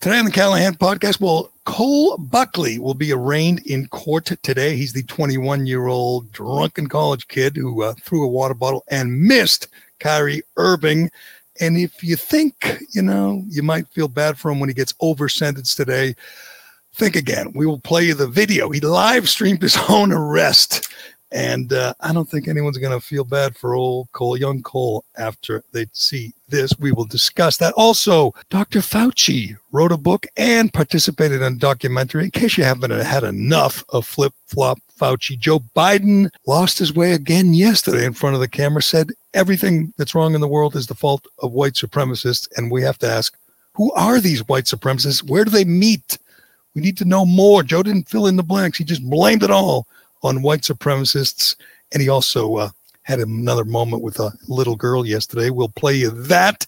Today on the Callahan podcast, well, Cole Buckley will be arraigned in court today. He's the 21 year old drunken college kid who uh, threw a water bottle and missed Kyrie Irving. And if you think, you know, you might feel bad for him when he gets over sentenced today, think again. We will play you the video. He live streamed his own arrest and uh, I don't think anyone's going to feel bad for old Cole, young Cole, after they see this. We will discuss that. Also, Dr. Fauci wrote a book and participated in a documentary. In case you haven't had enough of flip flop Fauci, Joe Biden lost his way again yesterday in front of the camera, said everything that's wrong in the world is the fault of white supremacists. And we have to ask, who are these white supremacists? Where do they meet? We need to know more. Joe didn't fill in the blanks. He just blamed it all on white supremacists. And he also uh, had another moment with a little girl yesterday. We'll play you that.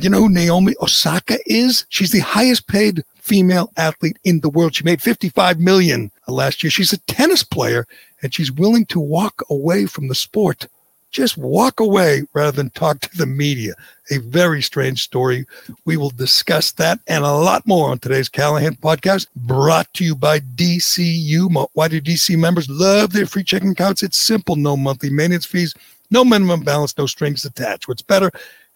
You know who Naomi Osaka is? She's the highest paid female athlete in the world. She made 55 million last year. She's a tennis player and she's willing to walk away from the sport just walk away rather than talk to the media. A very strange story. We will discuss that and a lot more on today's Callahan podcast, brought to you by DCU. Why do DC members love their free checking accounts? It's simple no monthly maintenance fees, no minimum balance, no strings attached. What's better?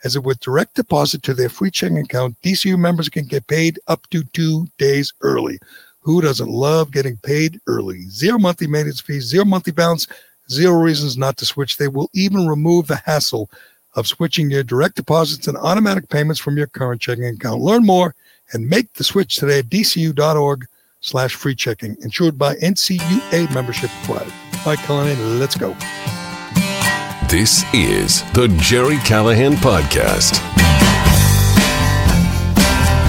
As it with direct deposit to their free checking account, DCU members can get paid up to two days early. Who doesn't love getting paid early? Zero monthly maintenance fees, zero monthly balance zero reasons not to switch. They will even remove the hassle of switching your direct deposits and automatic payments from your current checking account. Learn more and make the switch today at dcu.org slash free checking, insured by NCUA membership required. All right, Callahan, let's go. This is the Gerry Callahan Podcast.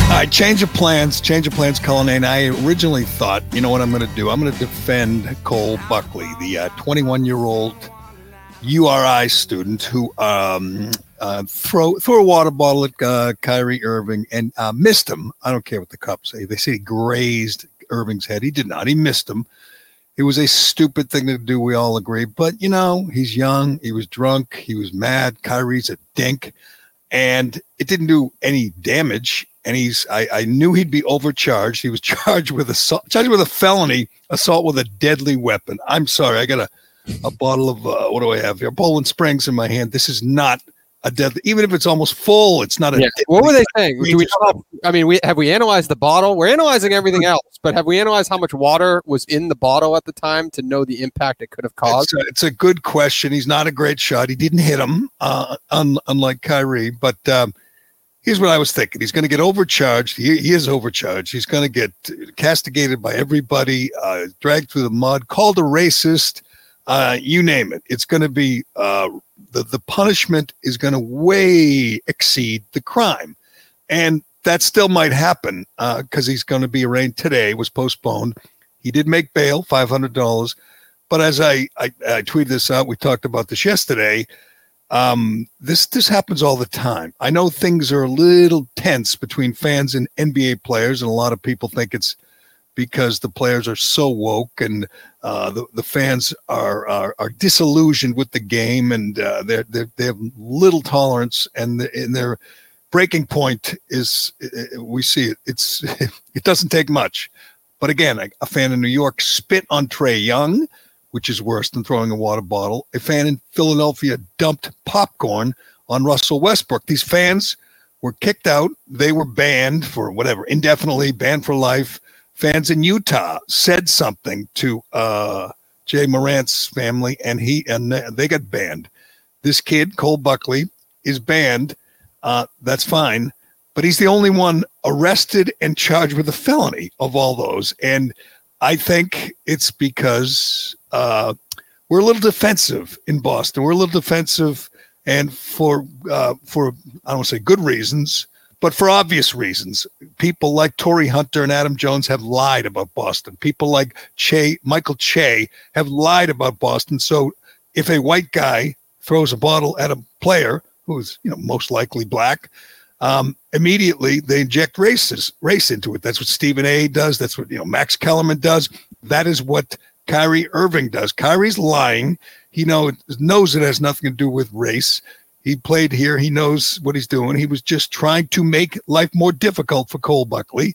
Right, change of plans. Change of plans, Cullinane. I originally thought, you know what I'm going to do? I'm going to defend Cole Buckley, the 21 uh, year old URI student who um, uh, throw threw a water bottle at uh, Kyrie Irving and uh, missed him. I don't care what the cops say. They say he grazed Irving's head. He did not. He missed him. It was a stupid thing to do. We all agree. But, you know, he's young. He was drunk. He was mad. Kyrie's a dink. And it didn't do any damage and he's I, I knew he'd be overcharged. He was charged with assault, charged with a felony assault with a deadly weapon. I'm sorry, I got a a bottle of uh, what do I have here? Poland Springs in my hand. This is not a deadly, even if it's almost full, it's not a. Yeah. What were they saying? We I mean, we have we analyzed the bottle. We're analyzing everything else, but have we analyzed how much water was in the bottle at the time to know the impact it could have caused? It's a, it's a good question. He's not a great shot. He didn't hit him, uh, un, unlike Kyrie, but. Um, here's what I was thinking. He's going to get overcharged. He, he is overcharged. He's going to get castigated by everybody, uh, dragged through the mud, called a racist. Uh, you name it. It's going to be uh, the the punishment is going to way exceed the crime, and that still might happen because uh, he's going to be arraigned today. Was postponed. He did make bail, five hundred dollars, but as I, I I tweeted this out, we talked about this yesterday. Um, this this happens all the time. I know things are a little tense between fans and NBA players, and a lot of people think it's because the players are so woke and uh, the the fans are, are, are disillusioned with the game, and uh, they're, they're they have little tolerance, and the, and their breaking point is we see it. It's it doesn't take much, but again, a, a fan in New York spit on Trae Young which is worse than throwing a water bottle. A fan in Philadelphia dumped popcorn on Russell Westbrook. These fans were kicked out. They were banned for whatever, indefinitely, banned for life. Fans in Utah said something to uh, Ja Morant's family, and he and they got banned. This kid, Cole Buckley, is banned. Uh, that's fine, but he's the only one arrested and charged with a felony of all those. And I think it's because uh, we're a little defensive in Boston. We're a little defensive, and for uh, for I don't want to say good reasons, but for obvious reasons. People like Torii Hunter and Adam Jones have lied about Boston. People like Che, Michael Che have lied about Boston. So if a white guy throws a bottle at a player who's you know most likely black, um, immediately they inject races race into it. That's what Stephen A. does. That's what you know Max Kellerman does. That is what Kyrie Irving does. Kyrie's lying. He know, knows it has nothing to do with race. He played here. He knows what he's doing. He was just trying to make life more difficult for Cole Buckley.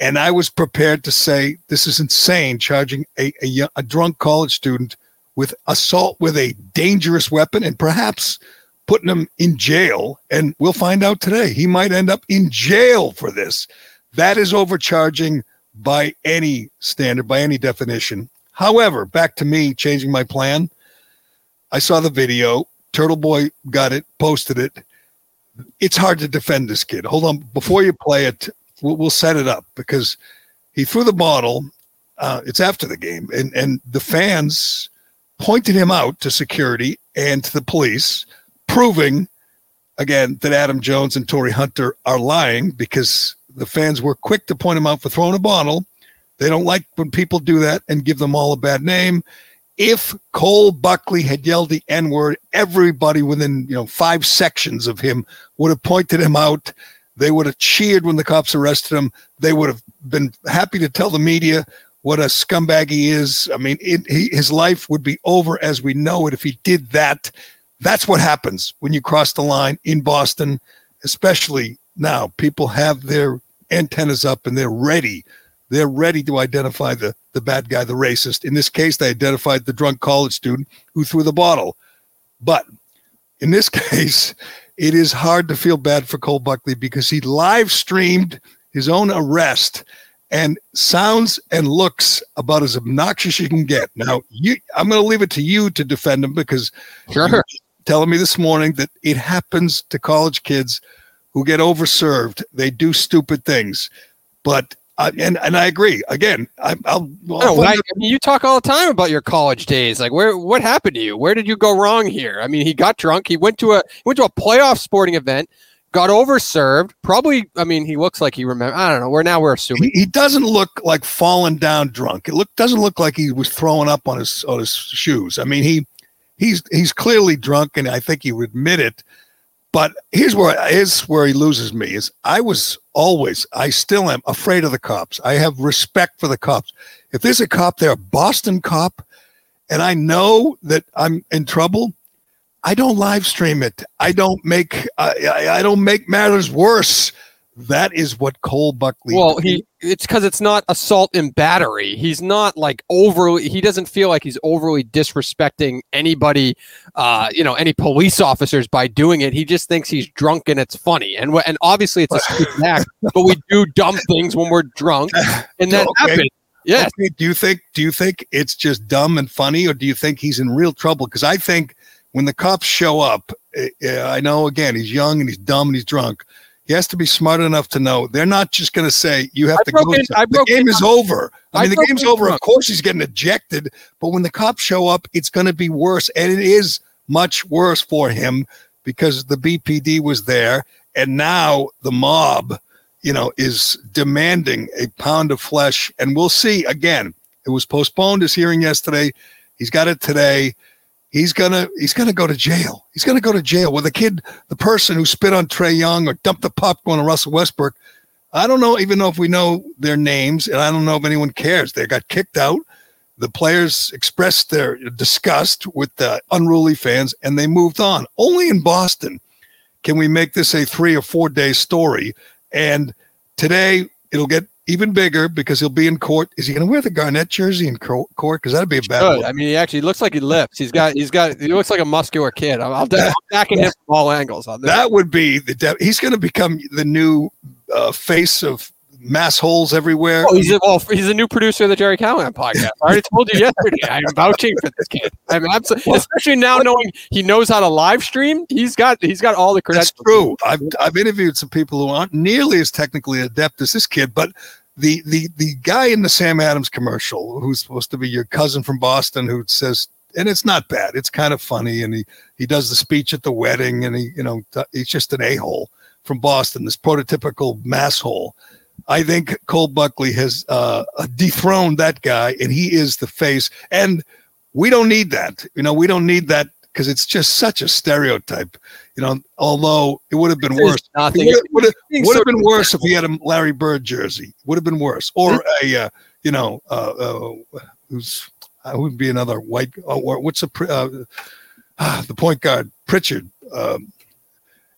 And I was prepared to say, this is insane, charging a, a, a drunk college student with assault with a dangerous weapon and perhaps putting him in jail. And we'll find out today. He might end up in jail for this. That is overcharging by any standard, by any definition. However, back to me changing my plan. I saw the video. Turtle Boy got it, posted it. It's hard to defend this kid. Hold on. Before you play it, we'll, set it up because he threw the bottle. Uh, it's after the game, and, and the fans pointed him out to security and to the police proving again that Adam Jones and Torii Hunter are lying because the fans were quick to point him out for throwing a bottle. They don't like when people do that and give them all a bad name. If Cole Buckley had yelled the N word, everybody within you know five sections of him would have pointed him out. They would have cheered when the cops arrested him. They would have been happy to tell the media what a scumbag he is. I mean, it, he, his life would be over as we know it if he did that. That's what happens when you cross the line in Boston, especially now. People have their antennas up and they're ready. They're ready to identify the, the bad guy, the racist. In this case, they identified the drunk college student who threw the bottle. But in this case, it is hard to feel bad for Cole Buckley because he live streamed his own arrest and sounds and looks about as obnoxious as you can get. Now, you, I'm going to leave it to you to defend him because sure telling me this morning that it happens to college kids who get overserved. They do stupid things, but uh, and and I agree. Again, I, I'll. I'll no, I, I mean, you talk all the time about your college days. Like, where what happened to you? Where did you go wrong here? I mean, he got drunk. He went to a he went to a playoff sporting event. Got overserved. Probably. I mean, he looks like he remember. I don't know. We're now we're assuming he, he doesn't look like falling down drunk. It look doesn't look like he was throwing up on his on his shoes. I mean, he he's he's clearly drunk, and I think he would admit it. But here's where here's where he loses me is I was always, I still am afraid of the cops. I have respect for the cops. If there's a cop there, a Boston cop, and I know that I'm in trouble, I don't live stream it. I don't make I, I don't make matters worse. That is what Cole Buckley. Well, he it's because it's not assault and battery. He's not like overly. He doesn't feel like he's overly disrespecting anybody, uh, you know, any police officers by doing it. He just thinks he's drunk and it's funny. And and obviously it's a stupid act, but we do dumb things when we're drunk, and that okay. happens. Yeah. Okay. Do you think? Do you think it's just dumb and funny, or do you think he's in real trouble? Because I think when the cops show up, eh, eh, I know again he's young and he's dumb and he's drunk He has to be smart enough to know they're not just going to say you have I to go. in- the game in is over. I I mean, the game's over. on- Of course, he's getting ejected. But when the cops show up, it's going to be worse, and it is much worse for him because the BPD was there, and now the mob, you know, is demanding a pound of flesh. And we'll see again. It was postponed his hearing yesterday. He's got it today. He's gonna he's gonna go to jail. He's gonna go to jail with the kid, the person who spit on Trae Young or dumped the popcorn on Russell Westbrook. I don't know even know if we know their names, and I don't know if anyone cares. They got kicked out. The players expressed their disgust with the unruly fans, and they moved on. Only in Boston can we make this a three or four day story. And today it'll get even bigger because he'll be in court. Is he going to wear the Garnett jersey in court? Because that'd be a bad look. I mean, he actually looks like he lifts. He's got, he's got, he looks like a muscular kid. I'm, I'll, I'm backing him from all angles on this. That would be the. De- he's going to become the new uh, face of mass holes everywhere. Oh, he's a, well, he's a new producer of the Gerry Callahan podcast. I already told you yesterday. I'm vouching for this kid. I'm absolutely, especially now knowing he knows how to live stream. He's got he's got all the That's true. I've I've interviewed some people who aren't nearly as technically adept as this kid, but the the the guy in the Sam Adams commercial who's supposed to be your cousin from Boston who says and it's not bad. It's kind of funny and he he does the speech at the wedding and he you know he's just an a-hole from Boston, this prototypical masshole. I think Cole Buckley has uh, dethroned that guy and he is the face and we don't need that. You know, we don't need that because it's just such a stereotype. You know, although it would have been There's worse. Nothing. Would have, would have been worse if he had a Larry Bird jersey. Would have been worse, or a uh, you know, uh, uh, who's uh, who would be another white? Uh, what's a uh, ah, the point guard Pritchard? Um, i-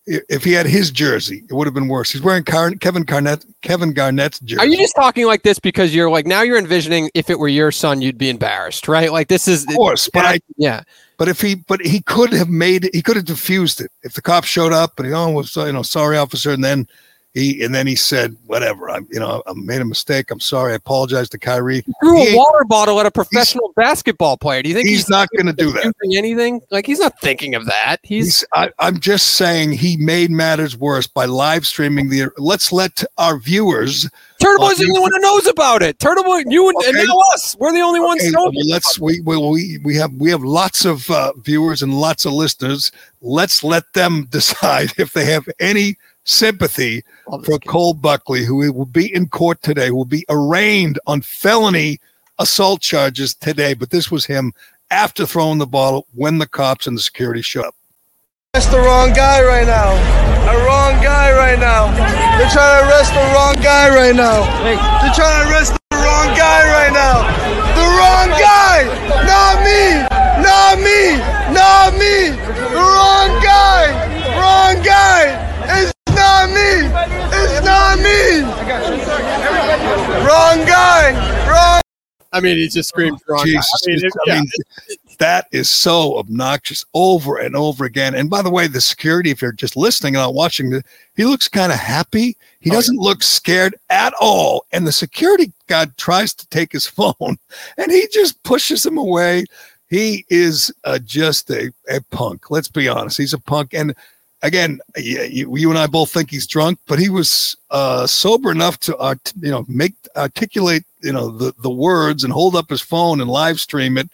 if he had his jersey, it would have been worse. He's wearing Car- Kevin Garnett, Kevin Garnett's jersey. Are you just talking like this because you're like now you're envisioning if it were your son you'd be embarrassed, right? Like this is of course, but I yeah. But if he, but he could have made it. He could have diffused it. If the cops showed up and he, oh, was you know, sorry, officer, and then he, and then he said, whatever, I'm, you know, I made a mistake. I'm sorry. I apologize to Kyrie. threw He a water bottle at a professional basketball player. Do you think He's not going to do that. anything? Like he's not thinking of that. He's He's, I, I'm just saying he made matters worse by live streaming the. Let's let our viewers. Turtle Boy's the only one who knows about it. Turtle Boy, you and, and Okay. now us. We're the only ones Okay, well, let's we, we we we have we have lots of uh, viewers and lots of listeners. Let's let them decide if they have any sympathy All this for Cole Buckley, who will be in court today, will be arraigned on felony assault charges today. But this was him after throwing the ball when the cops and the security showed up. That's the wrong guy right now. The wrong guy right now. They're trying to arrest the wrong guy right now. They're trying to arrest the wrong guy right now. The wrong guy. Not me. Not me. Not me. The wrong guy. Wrong guy. It's not me. It's not me. Wrong guy. Wrong. I mean, he just screamed wrong. Jesus, I mean, it- I mean, that is so obnoxious over and over again. And by the way, the security, if you're just listening and not watching, the, he looks kind of happy. He Oh, doesn't look scared at all. And the security guard tries to take his phone, and he just pushes him away. He is uh, just a, a punk. Let's be honest. He's a punk. And again, you, you and I both think he's drunk, but he was uh, sober enough to, art, you know, make articulate, you know, the the words and hold up his phone and live stream it.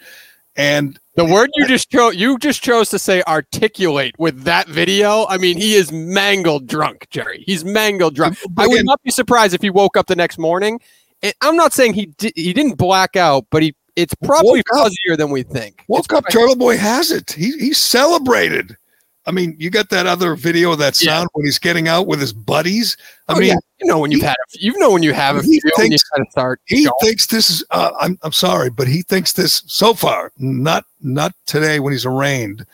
And The word you just chose, you just chose to say articulate with that video. I mean, he is mangled drunk, Gerry. He's mangled drunk. I would not be surprised if he woke up the next morning. And I'm not saying he di- he didn't black out, but he it's probably fuzzier than we think. woke up, Turtle Boy has it. He he celebrated. I mean, you got that other video of that Yeah. sound when he's getting out with his buddies. I Oh, mean, yeah. you know when you've he- had a, you know when you have a he few, when you thinks- kind of start. he going. thinks this is uh, I'm, I'm sorry but he thinks this so far not not today when he's arraigned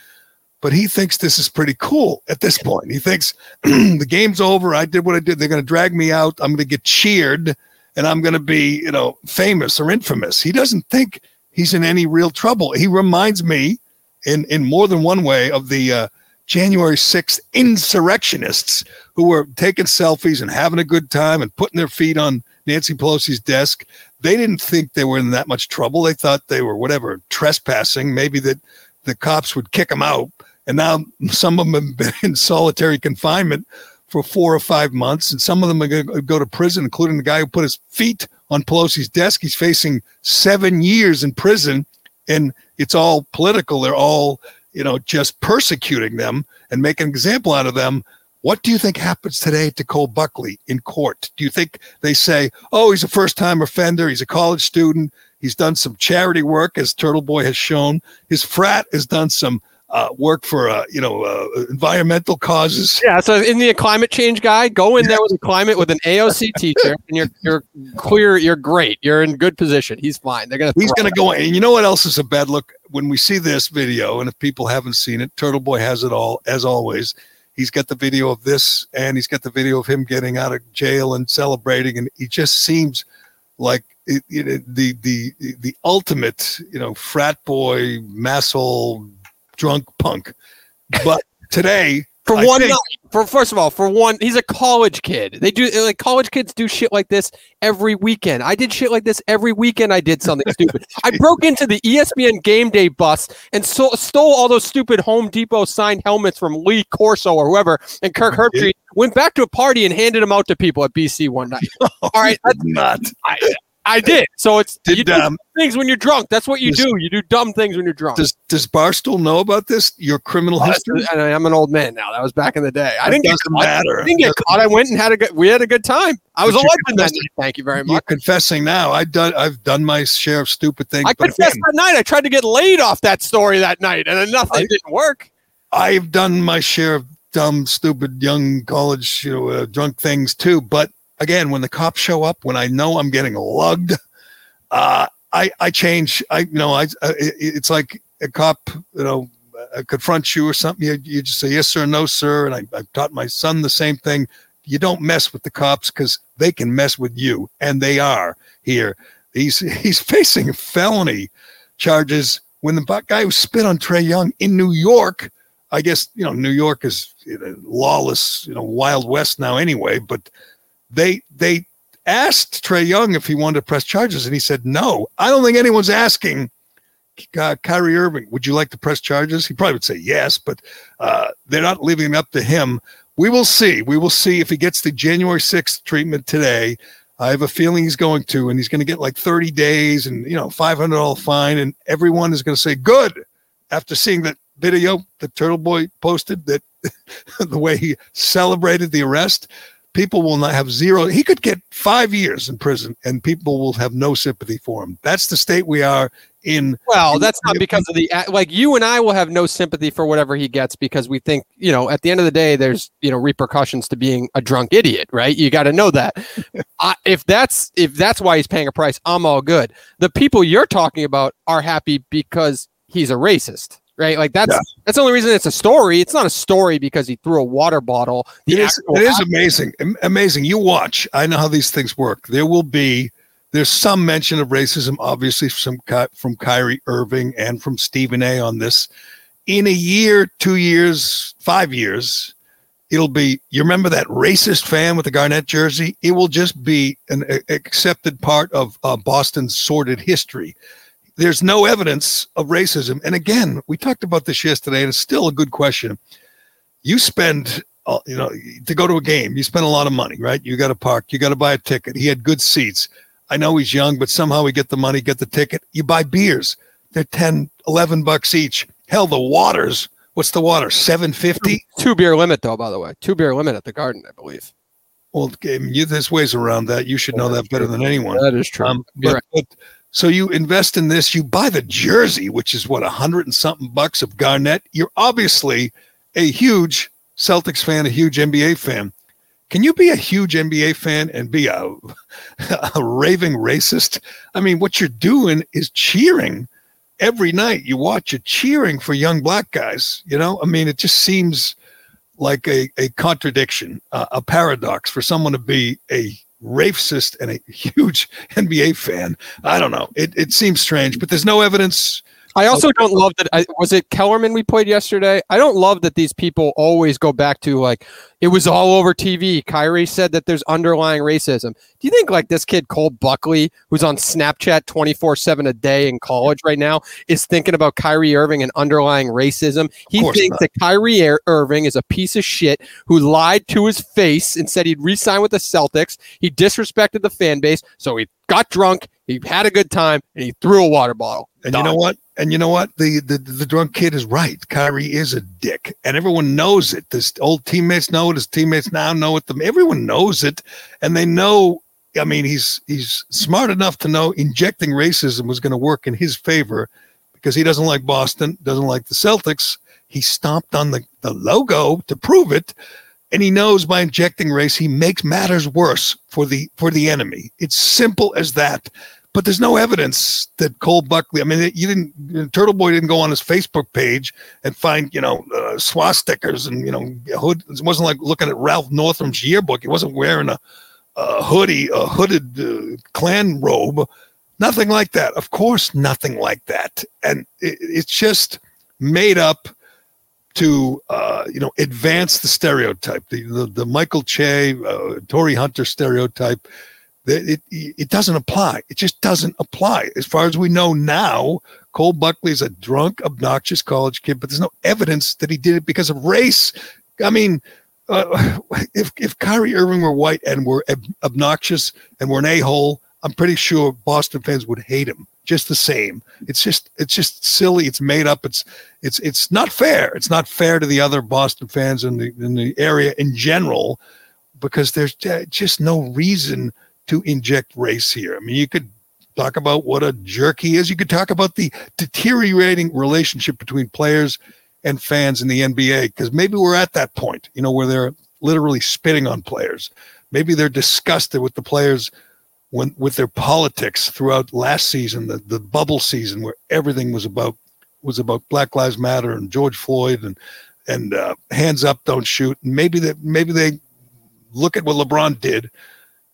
but he thinks this is pretty cool at this point he thinks the game's over i did what i did they're going to drag me out i'm going to get cheered and i'm going to be you know famous or infamous he doesn't think he's in any real trouble he reminds me in in more than one way of the uh, january 6th insurrectionists who were taking selfies and having a good time and putting their feet on Nancy Pelosi's desk. They didn't think they were in that much trouble. They thought they were whatever trespassing. Maybe that the cops would kick them out. And now some of them have been in solitary confinement for four or five months, and some of them are going to go to prison, including the guy who put his feet on Pelosi's desk. He's facing seven years in prison, and it's all political. They're all, you know, just persecuting them and making an example out of them. What do you think happens today to Cole Buckley in court? Do you think they say, oh, he's a first time offender, he's a college student, he's done some charity work, as Turtle Boy has shown, his frat has done some uh, work for uh, you know uh, environmental causes. Yeah, so in the climate change guy, go in there with a climate with an AOC teacher, and you're you're clear. You're great. You're in good position. He's fine. They're gonna. He's gonna go. And you know what else is a bad look when we see this video? And if people haven't seen it, Turtle Boy has it all as always. He's got the video of this, and he's got the video of him getting out of jail and celebrating, and he just seems like it, it, the the the ultimate, you know, frat boy, masshole, drunk punk. But today, for I one think- night, for first of all, for one, he's a college kid. They do like college kids do shit like this every weekend. I did shit like this every weekend. I did something stupid. I broke into the ESPN game day bus and so, stole all those stupid Home Depot signed helmets from Lee Corso or whoever, and Kirk Herbstreit went back to a party and handed them out to people at BC one night. all right, that's, not. I, I did. So it's you do um, things when you're drunk. That's what you Does- do. You do dumb things when you're drunk. does does Barstool know about this? Your criminal history? And I- I'm an old man now. That was back in the day. I It didn't get caught. matter. I didn't get caught. I went and had a good. We had a good time. I was But a you're that night. Thank you very much. You're confessing now. I've done. I've done my share of stupid things. I but confessed that night. I tried to get laid off that story that night, and nothing I- didn't work. I've done my share of dumb, stupid, young college, you know, uh, drunk things too. But again, when the cops show up, when I know I'm getting lugged, uh, I I change. I you know I it, it's like a cop, you know, uh, confronts you or something. You, you just say yes sir, no sir. And I, I've taught my son the same thing. You don't mess with the cops because they can mess with you, and they are here. He's he's facing felony charges when the guy who spit on Trae Young in New York. I guess you know New York is you know, lawless, you know, Wild West now anyway. But they they asked Trae Young if he wanted to press charges, and he said no. I don't think anyone's asking uh, Kyrie Irving, would you like to press charges? He probably would say yes, but uh, they're not leaving it up to him. We will see. We will see if he gets the January 6th treatment today. I have a feeling he's going to, and he's going to get like 30 days and, you know, $500 fine. And everyone is going to say, good, after seeing that video that Turtle Boy posted, that the way he celebrated the arrest, people will not have zero. He could get five years in prison and people will have no sympathy for him. That's the state we are in. Well, that's not because of the like you and I will have no sympathy for whatever he gets because we think you know at the end of the day there's you know repercussions to being a drunk idiot, right? You got to know that. I, if that's if that's why he's paying a price, I'm all good. The people you're talking about are happy because he's a racist. Right, like that's Yeah. that's the only reason it's a story. It's not a story because he threw a water bottle. It is, it is amazing. Amazing. You watch. I know how these things work. There will be there's some mention of racism, obviously from from Kyrie Irving and from Stephen A. on this. In a year, two years, five years, it'll be. You remember that racist fan with the Garnett jersey? It will just be an accepted part of uh, Boston's sordid history. There's no evidence of racism. And again, we talked about this yesterday, and it's still a good question. You spend uh, you know, to go to a game, you spend a lot of money, right? You got to park, you got to buy a ticket. He had good seats. I know he's young, but somehow we get the money, get the ticket. You buy beers. They're 10, 11 bucks each. Hell, the waters. What's the water? 750? two beer limit though. By the way, two beer limit at the Garden, I believe. Well, okay, you, there's ways around that. You should know that better than anyone. That is true. Um, but, but so you invest in this, you buy the jersey, which is what a hundred and something bucks of Garnett. You're obviously a huge Celtics fan, a huge NBA fan. Can you be a huge NBA fan and be a, a raving racist? I mean, what you're doing is cheering every night. You watch it cheering for young black guys. You know, I mean, it just seems like a, a contradiction, uh, a paradox for someone to be a racist and a huge NBA fan. I don't know. It, it seems strange, but there's no evidence I also don't love that. I, was it Kellerman we played yesterday? I don't love that these people always go back to like it was all over TV. Kyrie said that there's underlying racism. Do you think like this kid Cole Buckley, who's on Snapchat 24 seven a day in college right now, is thinking about Kyrie Irving and underlying racism? He thinks not. that Kyrie Ir- Irving is a piece of shit who lied to his face and said he'd resign with the Celtics. He disrespected the fan base, so he got drunk, he had a good time, and he threw a water bottle. And Done. you know what? And you know what? The, the the drunk kid is right. Kyrie is a dick, and everyone knows it. His old teammates know it. His teammates now know it. Everyone knows it, and they know. I mean, he's he's smart enough to know injecting racism was going to work in his favor because he doesn't like Boston, doesn't like the Celtics. He stomped on the, the logo to prove it, and he knows by injecting race he makes matters worse for the for the enemy. It's simple as that but there's no evidence that Cole Buckley. I mean, you didn't. Turtle Boy didn't go on his Facebook page and find you know uh, swastikas and you know hood. It wasn't like looking at Ralph Northam's yearbook. He wasn't wearing a, a hoodie, a hooded uh, Klan robe. Nothing like that. Of course, nothing like that. And it, it's just made up to uh, you know advance the stereotype, the the, the Michael Che, uh, Torii Hunter stereotype it, it doesn't apply. It just doesn't apply. As far as we know now, Cole Buckley is a drunk, obnoxious college kid, but there's no evidence that he did it because of race. I mean, uh, if if Kyrie Irving were white and were ob- obnoxious and were an a hole, I'm pretty sure Boston fans would hate him just the same. It's just it's just silly. It's made up. It's it's it's not fair. It's not fair to the other Boston fans in the in the area in general because there's uh, just no reason to inject race here. I mean, you could talk about what a jerk he is. You could talk about the deteriorating relationship between players and fans in the NBA because maybe we're at that point, you know, where they're literally spitting on players. Maybe they're disgusted with the players when with their politics throughout last season, the, the bubble season, where everything was about was about Black Lives Matter and George Floyd and and uh, hands up, don't shoot. Maybe that maybe they look at what LeBron did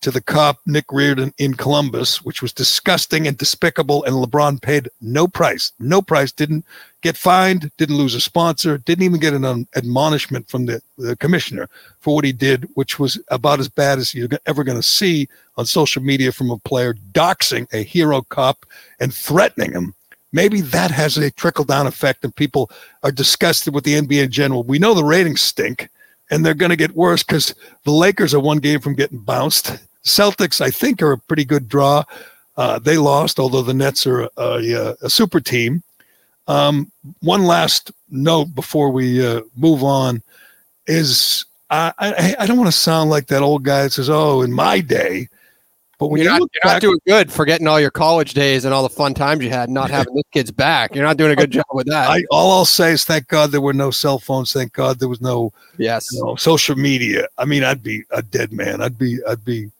to the cop Nick Reardon in Columbus, which was disgusting and despicable. And LeBron paid no price, no price, didn't get fined, didn't lose a sponsor, didn't even get an um, admonishment from the, the commissioner for what he did, which was about as bad as you're ever going to see on social media from a player doxing a hero cop and threatening him. Maybe that has a trickle down effect and people are disgusted with the NBA in general. We know the ratings stink and they're going to get worse because the Lakers are one game from getting bounced. Celtics, I think, are a pretty good draw. Uh, they lost, although the Nets are a, a, a super team. Um, one last note before we uh, move on is I, I, I don't want to sound like that old guy that says, "Oh, in my day." But when you're, you not, you're back, not doing good, forgetting all your college days and all the fun times you had, not having this kid's back. You're not doing a good job with that. I, all I'll say is, thank God there were no cell phones. Thank God there was no yes you know, social media. I mean, I'd be a dead man. I'd be I'd be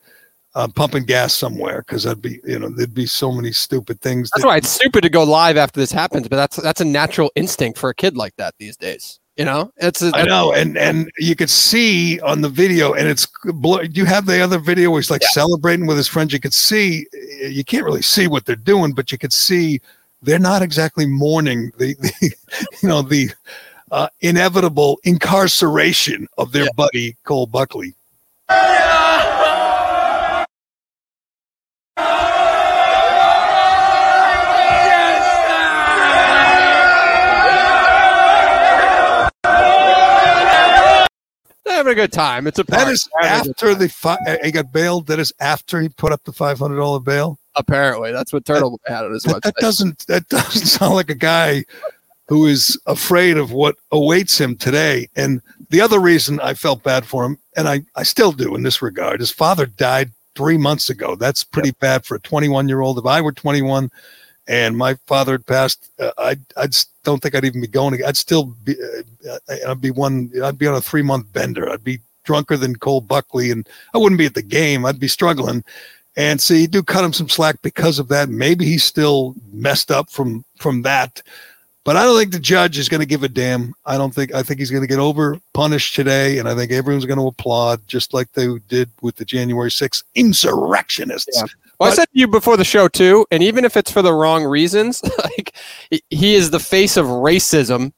uh, pumping gas somewhere because I'd be, you know, there'd be so many stupid things. That's that, why it's stupid to go live after this happens, but that's that's a natural instinct for a kid like that these days. You know, it's. A, I know, and and you could see on the video, and it's. You have the other video where he's like yeah. celebrating with his friends. You could see, you can't really see what they're doing, but you could see they're not exactly mourning the, the you know, the uh, inevitable incarceration of their yeah. buddy Cole Buckley. Having a good time. It's a that is after the fi- he got bailed. That is after he put up the five hundred dollar bail. Apparently, that's what Turtle that, had on his that, website. That doesn't that doesn't sound like a guy who is afraid of what awaits him today. And the other reason I felt bad for him, and I I still do in this regard, his father died three months ago. That's pretty yep. bad for a 21 year old. If I were 21 and my father had passed, uh, I I don't think I'd even be going. I'd still be uh, I'd be one. I'd be on a three month bender. I'd be drunker than Cole Buckley, and I wouldn't be at the game. I'd be struggling. And so you do cut him some slack because of that. Maybe he's still messed up from from that. But I don't think the judge is going to give a damn. I don't think. I think he's going to get over punished today, and I think everyone's going to applaud, just like they did with the January 6th insurrectionists. Yeah. Well, I said to you before the show too, and even if it's for the wrong reasons, like he is the face of racism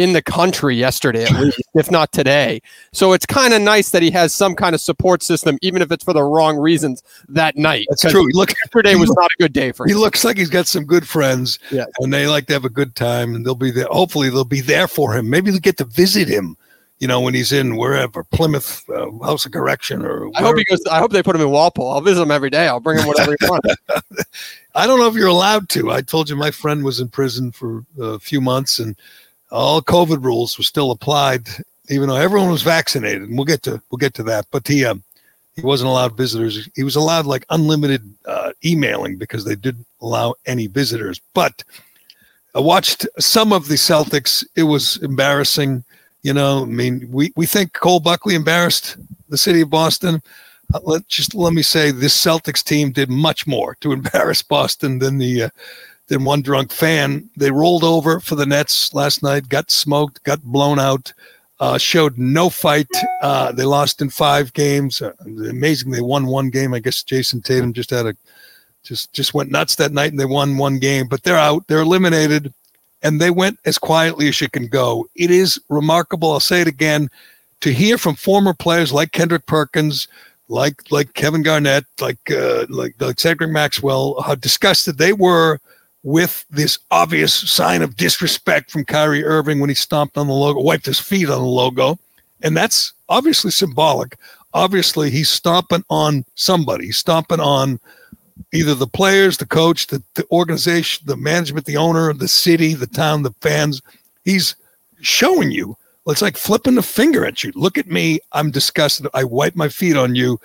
in the country yesterday, at least, if not today. So it's kind of nice that he has some kind of support system, even if it's for the wrong reasons that night. That's true. Look, yesterday was not a good day for him. He looks like he's got some good friends, yeah. and they like to have a good time, and they'll be there. Hopefully, they'll be there for him. Maybe they'll get to visit him. You know, when he's in wherever Plymouth uh, House of Correction, or I hope he goes. I hope they put him in Walpole. I'll visit him every day. I'll bring him whatever he wants. I don't know if you're allowed to. I told you my friend was in prison for a few months, and all COVID rules were still applied, even though everyone was vaccinated. And we'll get to we'll get to that. But he um, he wasn't allowed visitors. He was allowed like unlimited uh, emailing because they didn't allow any visitors. But I watched some of the Celtics. It was embarrassing. You know, I mean, we, we think Cole Buckley embarrassed the city of Boston. Uh, let just let me say this Celtics team did much more to embarrass Boston than the uh, than one drunk fan. They rolled over for the Nets last night, got smoked, got blown out, uh, showed no fight. Uh, they lost in five games. Uh, amazing, they won one game. I guess Jayson Tatum just had a just just went nuts that night, and they won one game. But they're out. They're eliminated, and they went as quietly as you can go. It is remarkable. I'll say it again. To hear from former players like Kendrick Perkins, like like Kevin Garnett, like uh, like like Cedric Maxwell, how disgusted they were with this obvious sign of disrespect from Kyrie Irving when he stomped on the logo, wiped his feet on the logo. And that's obviously symbolic. Obviously, he's stomping on somebody, he's stomping on either the players, the coach, the, the organization, the management, the owner, the city, the town, the fans. He's showing you. It's like flipping the finger at you. Look at me. I'm disgusted. I wipe my feet on you.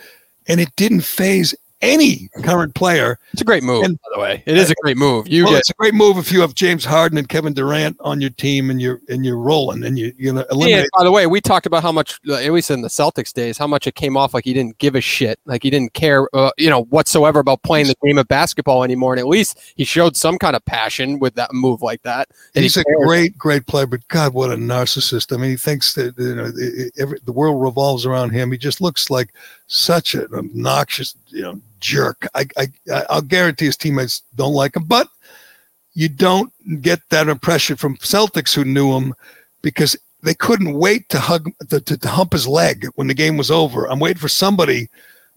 And it didn't phase any current player. It's a great move, and, by the way. It is a great move. You well, get, it's a great move if you have James Harden and Kevin Durant on your team and you're and you're rolling and you you know eliminate. Yeah, by the way, we talked about how much, at least in the Celtics days, how much it came off like he didn't give a shit, like he didn't care, uh, you know, whatsoever about playing the game of basketball anymore. And at least he showed some kind of passion with that move like that. He's he a great, great player, but God, what a narcissist! I mean, he thinks that you know every, the world revolves around him. He just looks like such an obnoxious, you know jerk. I, I I'll guarantee his teammates don't like him, but you don't get that impression from Celtics who knew him because they couldn't wait to hug to, to, to hump his leg when the game was over. I'm waiting for somebody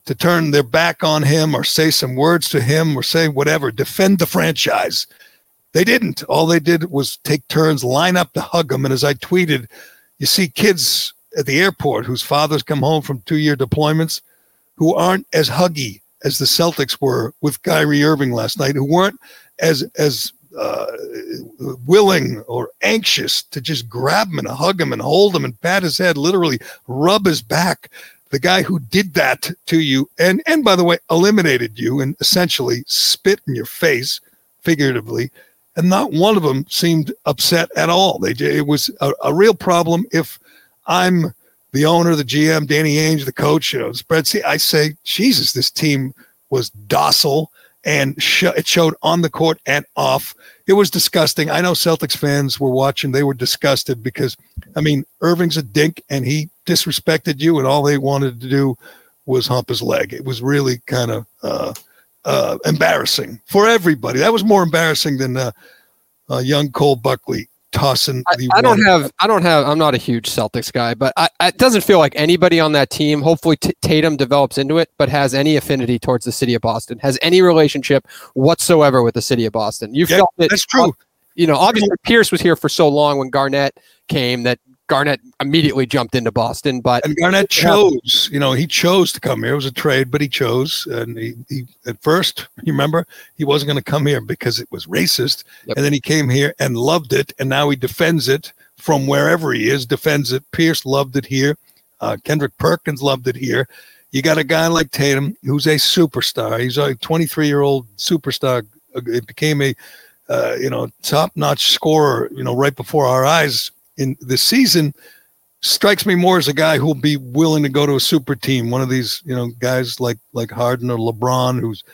to turn their back on him or say some words to him or say whatever, defend the franchise. They didn't. All they did was take turns, line up to hug him. And as I tweeted, you see kids at the airport whose fathers come home from two year deployments who aren't as huggy as the Celtics were with Kyrie Irving last night, who weren't as as uh, willing or anxious to just grab him and hug him and hold him and pat his head, literally rub his back. The guy who did that to you, and and by the way, eliminated you and essentially spit in your face, figuratively, and not one of them seemed upset at all. They it was a, a real problem. If I'm the owner, the GM, Danny Ainge, the coach, you know, spread. See, I say, Jesus, this team was docile and sh- it showed on the court and off. It was disgusting. I know Celtics fans were watching; they were disgusted because, I mean, Irving's a dink and he disrespected you, and all they wanted to do was hump his leg. It was really kind of uh, uh, embarrassing for everybody. That was more embarrassing than uh, uh young Cole Buckley tossing. I, I don't have. I don't have. I'm not a huge Celtics guy, but I, it doesn't feel like anybody on that team. Hopefully, T- Tatum develops into it, but has any affinity towards the city of Boston, has any relationship whatsoever with the city of Boston. You yeah, felt it. That's true. You know, obviously Pierce was here for so long when Garnett came that Garnett immediately jumped into Boston, but and Garnett chose. You know, he chose to come here. It was a trade, but he chose. And he, he at first, you remember, he wasn't going to come here because it was racist. Yep. And then he came here and loved it, and now he defends it from wherever he is. Defends it. Pierce loved it here. Uh, Kendrick Perkins loved it here. You got a guy like Tatum who's a superstar. He's a 23 year old superstar. It became a uh, you know top notch scorer. You know, right before our eyes in the season strikes me more as a guy who'll be willing to go to a super team, one of these, you know, guys like like Harden or LeBron, who's,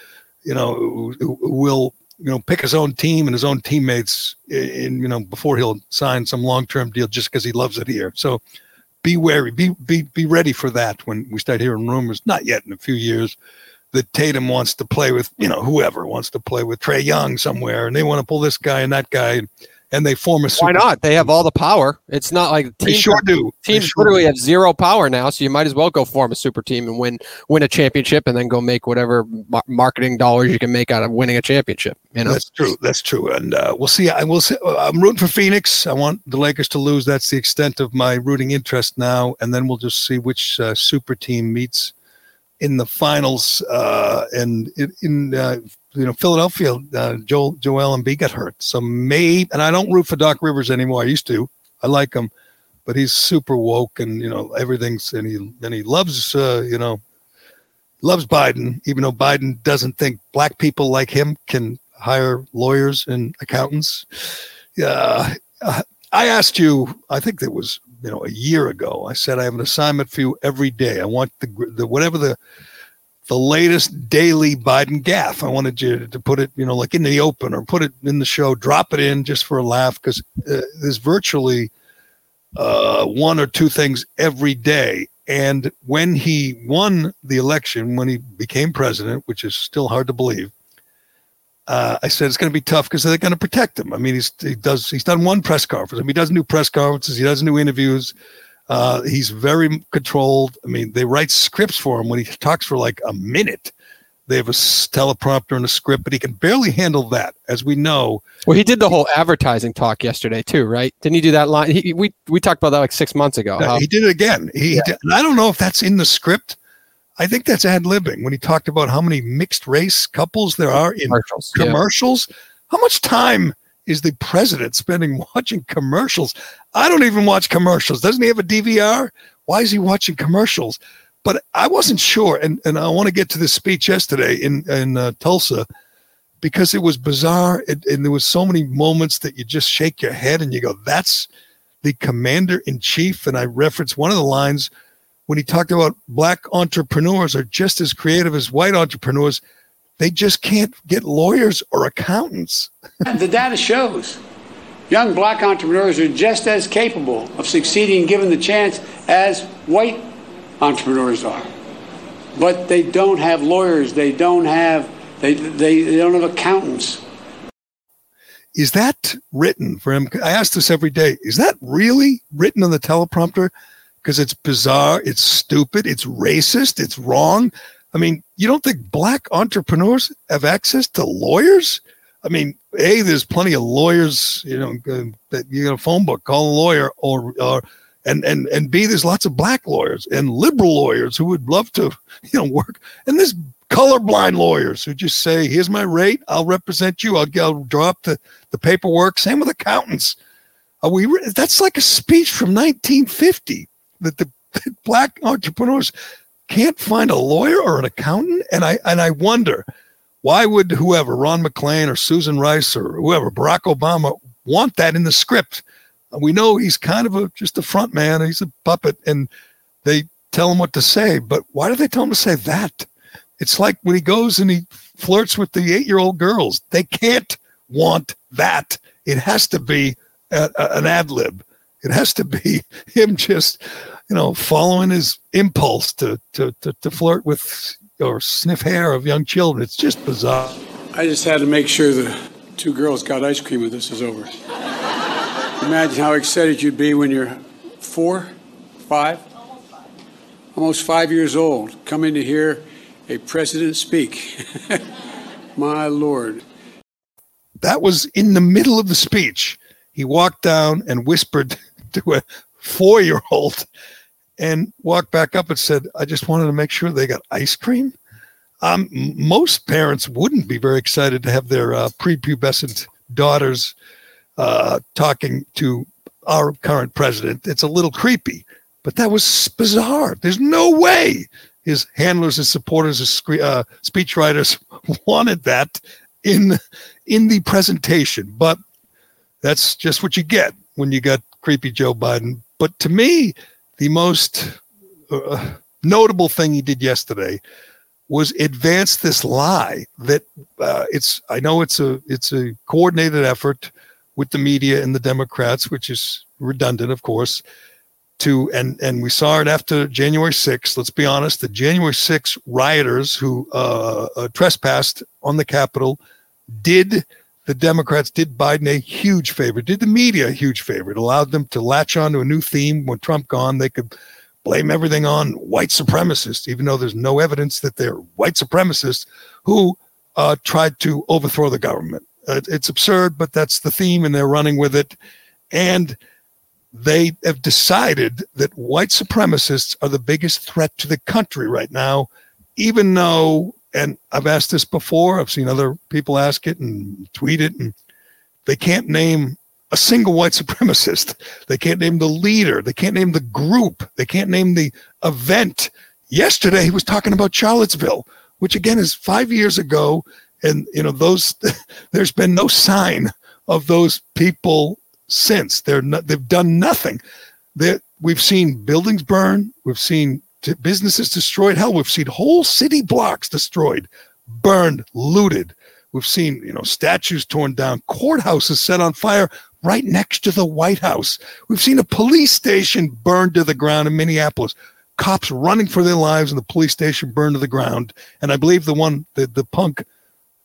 you know, who, who will you know pick his own team and his own teammates in you know before he'll sign some long term deal just because he loves it here. So be wary, be be be ready for that when we start hearing rumors. Not yet in a few years that Tatum wants to play with you know whoever wants to play with Trae Young somewhere, and they want to pull this guy and that guy. And they form a Super team. why not? They have all the power. It's not like teams, they sure do. Teams sure literally do. have zero power now, so you might as well go form a super team and win win a championship, and then go make whatever mar- marketing dollars you can make out of winning a championship. You know, that's true. That's true. And uh, we'll see. I will. See, I'm rooting for Phoenix. I want the Lakers to lose. That's the extent of my rooting interest now. And then we'll just see which uh, super team meets in the finals. Uh, and in, in uh, you know Philadelphia, uh, Joel Joel Embiid got hurt, so maybe. And I don't root for Doc Rivers anymore. I used to. I like him, but he's super woke, and you know everything's and he and he loves uh, you know loves Biden, even though Biden doesn't think black people like him can hire lawyers and accountants. Yeah, uh, I asked you. I think it was you know a year ago. I said I have an assignment for you every day. I want the the whatever the the latest daily Biden gaff. I wanted you to put it, you know, like in the open or put it in the show, drop it in just for a laugh because uh, there's virtually uh, one or two things every day. And when he won the election, when he became president, which is still hard to believe, uh, I said it's going to be tough because they're going to protect him. I mean, he's he does he's done one press conference. I mean, he doesn't do press conferences. He doesn't do interviews. Uh, he's very controlled. I mean, they write scripts for him when he talks for like a minute. They have a teleprompter and a script, but he can barely handle that, as we know. well, he did the whole advertising talk yesterday too, right? Didn't he do that line? He, we we talked about that like six months ago. Uh, how- he did it again. He, did- and I don't know if that's in the script. I think that's ad libbing when he talked about how many mixed race couples there are in commercials. yeah. commercials. How much time is the president spending watching commercials? I don't even watch commercials. Doesn't he have a DVR? Why is he watching commercials? But I wasn't sure, and, and I want to get to this speech yesterday in in uh, Tulsa because it was bizarre, it, and there was so many moments that you just shake your head and you go, "That's the commander in chief." And I referenced one of the lines when he talked about black entrepreneurs are just as creative as white entrepreneurs. They just can't get lawyers or accountants. The data shows young black entrepreneurs are just as capable of succeeding given the chance as white entrepreneurs are. But they don't have lawyers, they don't have they, they, they don't have accountants. Is that written for him? I ask this every day. Is that really written on the teleprompter? Because it's bizarre, it's stupid, it's racist, it's wrong. I mean, you don't think black entrepreneurs have access to lawyers? I mean, a there's plenty of lawyers, you know, that you get a phone book, call a lawyer, or or and and and b there's lots of black lawyers and liberal lawyers who would love to, you know, work, and there's colorblind lawyers who just say, "Here's my rate, I'll represent you, I'll, I'll draw up the the paperwork." Same with accountants. Are we? re- That's like a speech from 1950 that the black entrepreneurs can't find a lawyer or an accountant, and I and I wonder why would whoever Ron McClain or Susan Rice or whoever Barack Obama want that in the script? We know he's kind of a just a front man. He's a puppet, and they tell him what to say. But why do they tell him to say that? It's like when he goes and he flirts with the eight-year-old girls. They can't want that. It has to be a, a- an ad lib. It has to be him just, you know, following his impulse to to to, to flirt with or sniff hair of young children. It's just bizarre. I just had to make sure the two girls got ice cream when this is over. Imagine how excited you'd be when you're four, five, almost five years old, coming to hear a president speak. My Lord. That was in the middle of the speech. He walked down and whispered to a four-year-old and walked back up and said, I just wanted to make sure they got ice cream. Um, most parents wouldn't be very excited to have their uh, prepubescent daughters uh, talking to our current president. It's a little creepy, but that was bizarre. There's no way his handlers, his supporters, his scre- uh, speechwriters wanted that in in the presentation. But that's just what you get when you got creepy Joe Biden. But to me, the most uh, notable thing he did yesterday was advance this lie that uh, it's I know it's a it's a coordinated effort with the media and the Democrats, which is redundant, of course, to and and we saw it after January 6th. Let's be honest, the January 6th rioters who uh, uh, trespassed on the Capitol did the Democrats did Biden a huge favor, did the media a huge favor. It allowed them to latch on to a new theme. When Trump gone, they could blame everything on white supremacists, even though there's no evidence that they're white supremacists who uh, tried to overthrow the government. Uh, it's absurd, but that's the theme, and they're running with it. And they have decided that white supremacists are the biggest threat to the country right now, even though, and I've asked this before, I've seen other people ask it and tweet it, and they can't name a single white supremacist. They can't name the leader. They can't name the group. They can't name the event. Yesterday, he was talking about Charlottesville, which again is five years ago. And, you know, those, there's been no sign of those people since. They're not, they've done nothing. That we've seen buildings burn, we've seen businesses destroyed. Hell, we've seen whole city blocks destroyed, burned, looted. We've seen, you know, statues torn down, courthouses set on fire right next to the White House. We've seen a police station burned to the ground in Minneapolis. Cops running for their lives and the police station burned to the ground. And I believe the one, the, the punk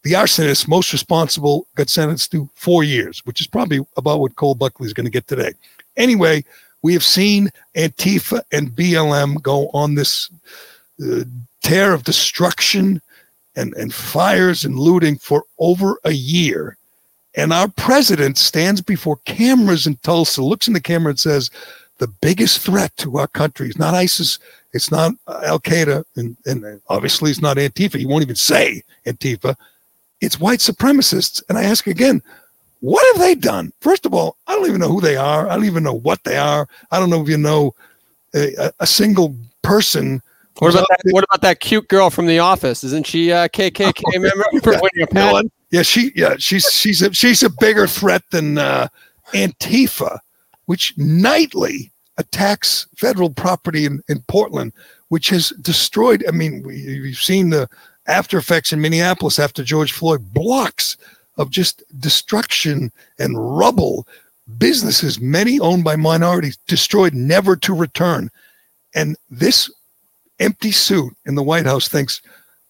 the arsonist most responsible got sentenced to four years, which is probably about what Cole Buckley is going to get today. Anyway, we have seen Antifa and BLM go on this uh, tear of destruction and, and fires and looting for over a year. And our president stands before cameras in Tulsa, looks in the camera and says, the biggest threat to our country is not ISIS, it's not Al Qaeda, and, and obviously it's not Antifa. He won't even say Antifa it's white supremacists. And I ask again, what have they done? First of all, I don't even know who they are. I don't even know what they are. I don't know if you know a, a single person. What about that? What about that cute girl from The Office? Isn't she a KKK oh, member for winning a pen? Yeah, she. Yeah, she's she's a, she's a bigger threat than uh, Antifa, which nightly attacks federal property in, in Portland, which has destroyed. I mean, we, you've seen the after effects in Minneapolis after George Floyd, blocks of just destruction and rubble. Businesses, many owned by minorities, destroyed, never to return. And this empty suit in the White House thinks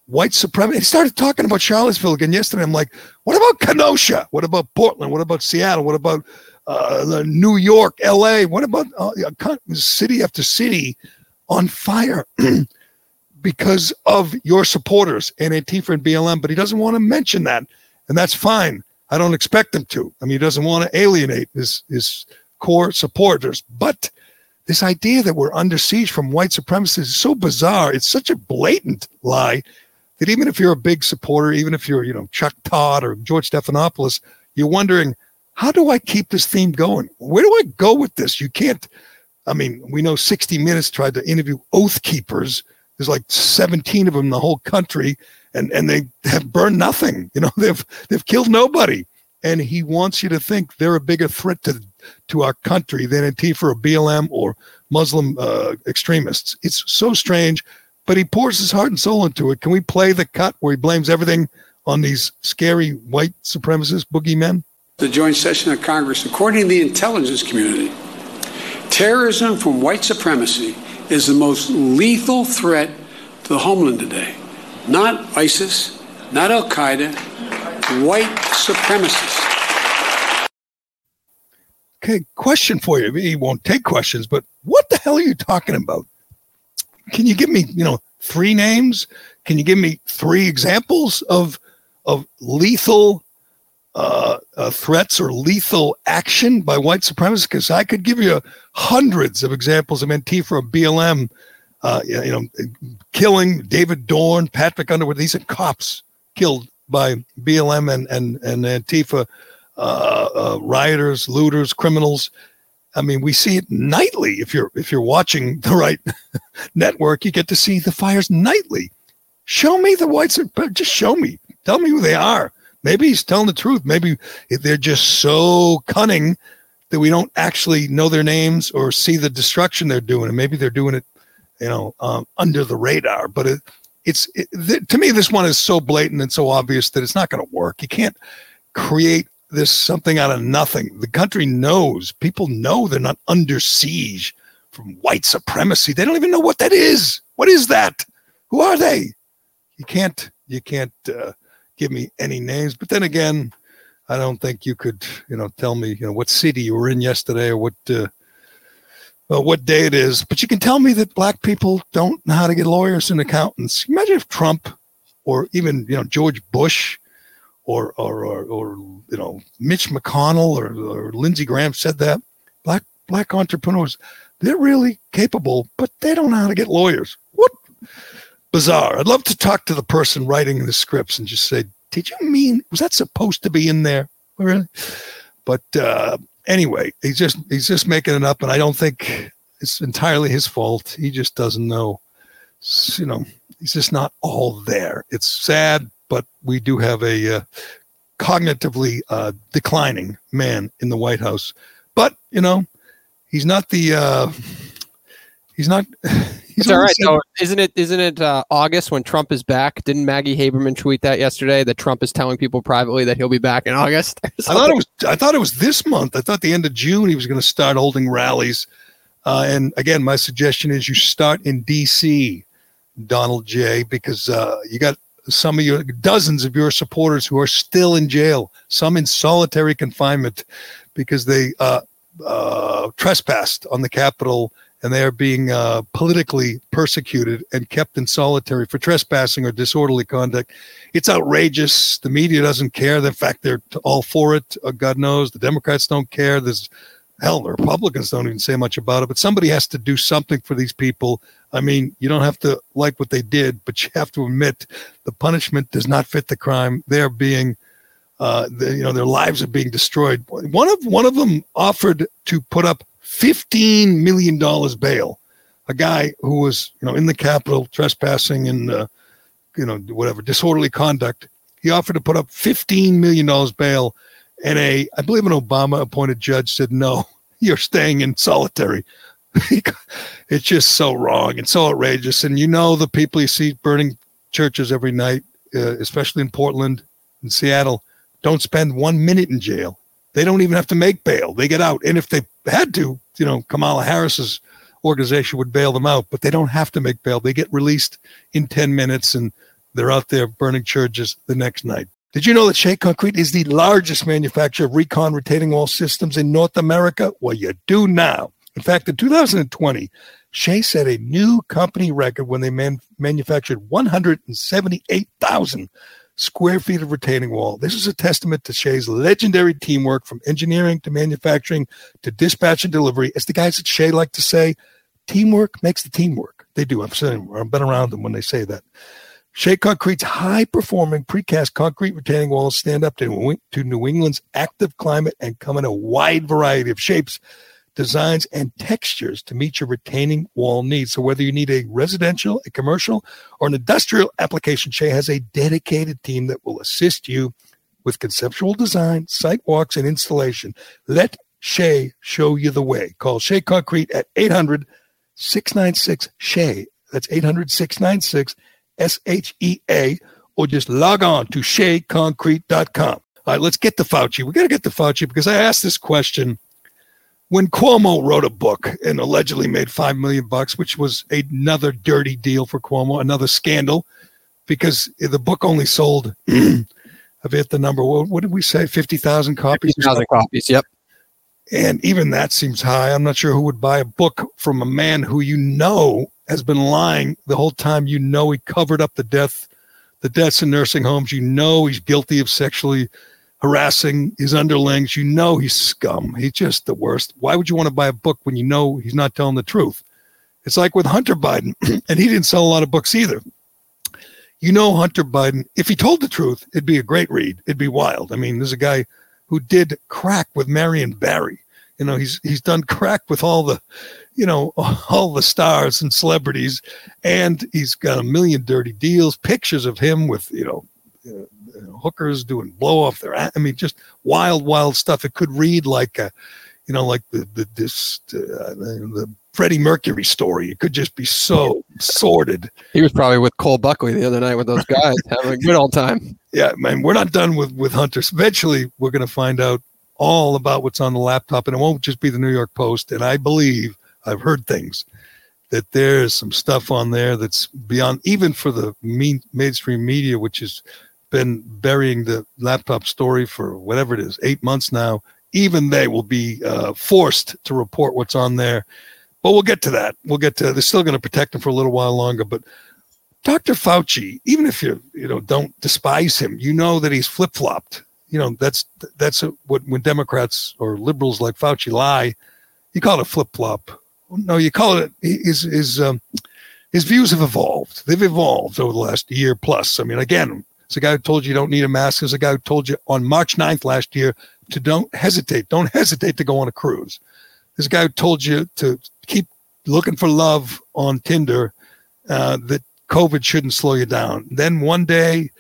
white supremacy. He started talking about Charlottesville again yesterday. I'm like, what about Kenosha? What about Portland? What about Seattle? What about uh, New York, LA? What about uh, city after city on fire? because of your supporters and Antifa and BLM, but he doesn't want to mention that. And that's fine. I don't expect him to. I mean, he doesn't want to alienate his, his core supporters. But this idea that we're under siege from white supremacists is so bizarre. It's such a blatant lie that even if you're a big supporter, even if you're, you know, Chuck Todd or George Stephanopoulos, you're wondering, how do I keep this theme going? Where do I go with this? You can't. I mean, we know 60 Minutes tried to interview oath keepers there's like 17 of them in the whole country, and and they have burned nothing. You know, they've they've killed nobody. And he wants you to think they're a bigger threat to to our country than Antifa or BLM or Muslim uh, extremists. It's so strange, but he pours his heart and soul into it. Can we play the cut where he blames everything on these scary white supremacist boogeymen? The joint session of Congress, according to the intelligence community, terrorism from white supremacy is the most lethal threat to the homeland today. Not ISIS, not Al Qaeda, white supremacists. Okay, question for you. He won't take questions, but what the hell are you talking about? Can you give me, you know, three names? Can you give me three examples of of lethal uh, uh, threats or lethal action by white supremacists? I could give you hundreds of examples of Antifa BLM, uh, you know, killing David Dorn, Patrick Underwood. These are cops killed by BLM and and and Antifa uh, uh, rioters, looters, criminals. I mean, we see it nightly. If you're if you're watching the right network, you get to see the fires nightly. Show me the whites. Just show me. Tell me who they are. Maybe he's telling the truth. Maybe they're just so cunning that we don't actually know their names or see the destruction they're doing. And maybe they're doing it, you know, um, under the radar. But it, it's it, th- to me this one is so blatant and so obvious that it's not going to work. You can't create this something out of nothing. The country knows, people know they're not under siege from white supremacy. They don't even know what that is. What is that? Who are they? You can't you can't uh, give me any names. But then again, I don't think you could, you know, tell me, you know, what city you were in yesterday or what, uh, what day it is. But you can tell me that black people don't know how to get lawyers and accountants. Imagine if Trump or even, you know, George Bush or, or, or, or you know, Mitch McConnell or, or Lindsey Graham said that. Black, black entrepreneurs, they're really capable, but they don't know how to get lawyers. What? Bizarre. I'd love to talk to the person writing the scripts and just say, did you mean was that supposed to be in there? Really? But uh, anyway, he's just he's just making it up, and I don't think it's entirely his fault. He just doesn't know. You know, he's just not all there. It's sad, but we do have a uh, cognitively uh, declining man in the White House. But you know, he's not the uh, he's not He's it's all right. So isn't it isn't it uh, August when Trump is back? Didn't Maggie Haberman tweet that yesterday that Trump is telling people privately that he'll be back in August? I thought it was I thought it was this month. I thought the end of June he was going to start holding rallies. Uh, and again, my suggestion is you start in D.C., Donald J, because uh, you got some of your dozens of your supporters who are still in jail, some in solitary confinement because they uh, uh, trespassed on the Capitol and they are being uh, politically persecuted and kept in solitary for trespassing or disorderly conduct. It's outrageous. The media doesn't care. In fact, they're all for it. Uh, God knows the Democrats don't care. There's hell, the Republicans don't even say much about it. But somebody has to do something for these people. I mean, you don't have to like what they did, but you have to admit the punishment does not fit the crime. They are being uh, the, you know, their lives are being destroyed. One of one of them offered to put up $15 million bail. A guy who was, you know, in the Capitol trespassing and, uh, you know, whatever, disorderly conduct. He offered to put up $15 million bail. And a, I believe an Obama appointed judge said, no, you're staying in solitary. it's just so wrong and so outrageous. And you know, the people you see burning churches every night, uh, especially in Portland and Seattle, don't spend one minute in jail. They don't even have to make bail. They get out. And if they had to, you know, Kamala Harris's organization would bail them out, but they don't have to make bail. They get released in 10 minutes and they're out there burning churches the next night. Did you know that Shea Concrete is the largest manufacturer of recon retaining wall systems in North America? Well, you do now. In fact, in 2020, Shea set a new company record when they man- manufactured 178,000 square feet of retaining wall. This is a testament to Shea's legendary teamwork from engineering to manufacturing to dispatch and delivery. As the guys at Shea like to say, teamwork makes the teamwork. They do. I've seen I've been around them when they say that. Shea Concrete's high performing precast concrete retaining walls stand up to, to New England's active climate and come in a wide variety of shapes designs, and textures to meet your retaining wall needs. So whether you need a residential, a commercial, or an industrial application, Shea has a dedicated team that will assist you with conceptual design, site walks, and installation. Let Shea show you the way. Call Shea Concrete at 800 696 Shea. That's 800 696 S H E A, or just log on to SheaConcrete.com. All right, let's get to Fauci. We got to get to Fauci because I asked this question when Cuomo wrote a book and allegedly made five million bucks, which was another dirty deal for Cuomo, another scandal, because the book only sold. I've hit the number. What, what did we say? Fifty thousand copies. Fifty thousand copies. Yep. And even that seems high. I'm not sure who would buy a book from a man who you know has been lying the whole time. You know he covered up the death, the deaths in nursing homes. You know he's guilty of sexually harassing his underlings. You know he's scum. He's just the worst. Why would you want to buy a book when you know he's not telling the truth? It's like with Hunter Biden, and he didn't sell a lot of books either. You know, Hunter Biden, if he told the truth, it'd be a great read. It'd be wild. I mean, there's a guy who did crack with Marion Barry. You know, he's he's done crack with all the, you know, all the stars and celebrities, and he's got a million dirty deals, pictures of him with you know you know, hookers doing blow off their. I mean, just wild, wild stuff. It could read like, a, you know, like the the this uh, the Freddie Mercury story. It could just be so sordid. He was probably with Cole Buckley the other night with those guys having a good old time. Yeah, man, we're not done with with Hunters. Eventually, we're going to find out all about what's on the laptop, and it won't just be the New York Post. And I believe I've heard things that there's some stuff on there that's beyond even for the main, mainstream media, which has been burying the laptop story for whatever it is, eight months now. Even they will be uh, forced to report what's on there. But we'll get to that. We'll get to. They're still going to protect him for a little while longer. But Dr. Fauci, even if you you know don't despise him, you know that he's flip flopped. You know that's that's what when Democrats or liberals like Fauci lie, you call it a flip flop. No, you call it his his um, his views have evolved. They've evolved over the last year plus. I mean, again, it's a guy who told you you don't need a mask. It's a guy who told you on March 9th last year to don't hesitate. Don't hesitate to go on a cruise. This guy who told you to keep looking for love on Tinder, uh, that COVID shouldn't slow you down. Then one day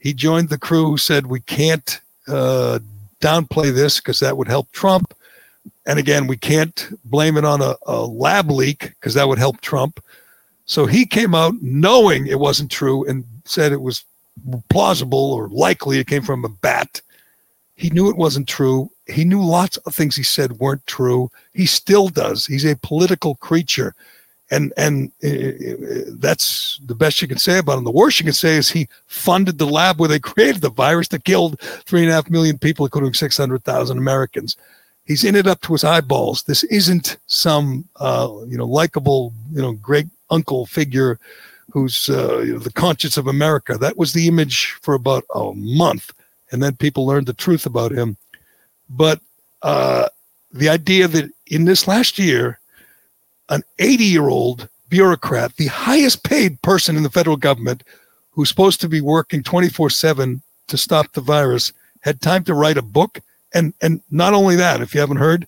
he joined the crew who said, we can't uh, downplay this because that would help Trump. And again, we can't blame it on a, a lab leak because that would help Trump. So he came out knowing it wasn't true and said it was plausible or likely it came from a bat. He knew it wasn't true. He knew lots of things he said weren't true. He still does. He's a political creature. And and uh, that's the best you can say about him. The worst you can say is he funded the lab where they created the virus that killed three and a half million people, including 600,000 Americans. He's in it up to his eyeballs. This isn't some, uh, you know, likable, you know, great uncle figure who's uh, you know, the conscience of America. That was the image for about a month, and then people learned the truth about him. But uh, the idea that in this last year, an 80 year old bureaucrat, the highest paid person in the federal government, who's supposed to be working 24 7 to stop the virus, had time to write a book. And, and not only that, if you haven't heard,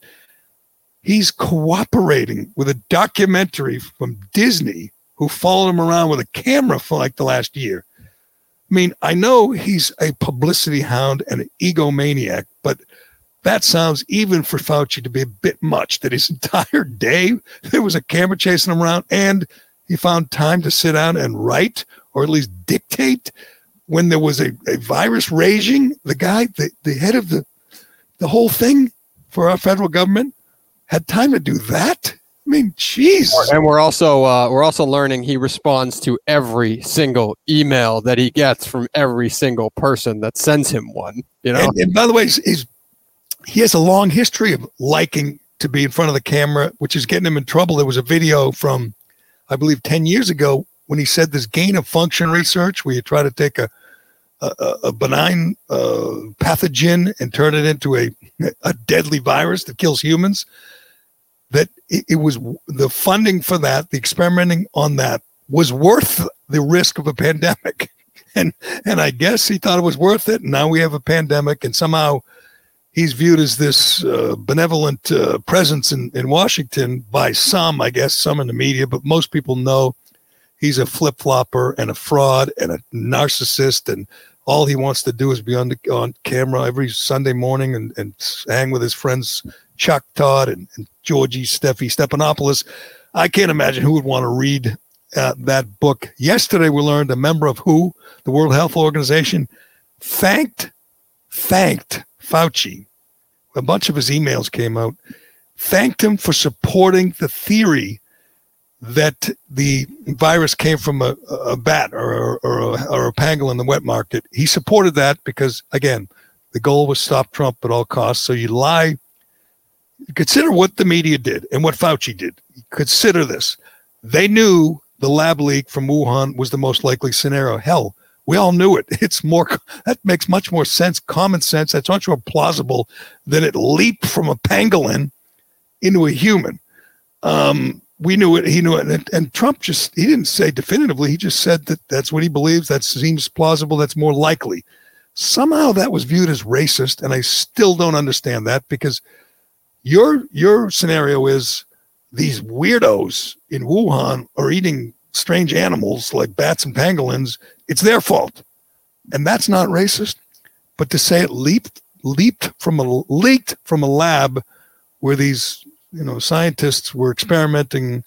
he's cooperating with a documentary from Disney who followed him around with a camera for like the last year. I mean, I know he's a publicity hound and an egomaniac, but that sounds even for Fauci to be a bit much that his entire day there was a camera chasing him around and he found time to sit down and write or at least dictate when there was a, a virus raging. The guy, the, the head of the, the whole thing for our federal government had time to do that. I mean, jeez. And we're also uh, we're also learning he responds to every single email that he gets from every single person that sends him one. You know. And, and by the way, he's, he's he has a long history of liking to be in front of the camera, which is getting him in trouble. There was a video from, I believe, ten years ago when he said this gain of function research, where you try to take a a, a benign uh, pathogen and turn it into a a deadly virus that kills humans that it, was the funding for that, the experimenting on that was worth the risk of a pandemic. And and I guess he thought it was worth it. And now we have a pandemic, and somehow he's viewed as this uh, benevolent uh, presence in, in Washington by some, I guess, some in the media, but most people know he's a flip flopper and a fraud and a narcissist. And all he wants to do is be on, the, on camera every Sunday morning and, and hang with his friends Chuck Todd and, and Georgie Steffi Stephanopoulos. I can't imagine who would want to read uh, that book. Yesterday, we learned a member of WHO, the World Health Organization, thanked thanked Fauci. A bunch of his emails came out, thanked him for supporting the theory that the virus came from a, a bat or, or, a, or a pangolin in the wet market. He supported that because, again, the goal was stop Trump at all costs. So you lie consider what the media did and what Fauci did. Consider this. They knew the lab leak from Wuhan was the most likely scenario. Hell, we all knew it. It's more, that makes much more sense, common sense. That's much more plausible than it leaped from a pangolin into a human. Um, we knew it. He knew it. And, and, Trump just, he didn't say definitively. He just said that that's what he believes. That seems plausible. That's more likely. Somehow that was viewed as racist. And I still don't understand that because your your scenario is these weirdos in Wuhan are eating strange animals like bats and pangolins. It's their fault, and that's not racist. But to say it leaped leaped from a leaked from a lab where these you know scientists were experimenting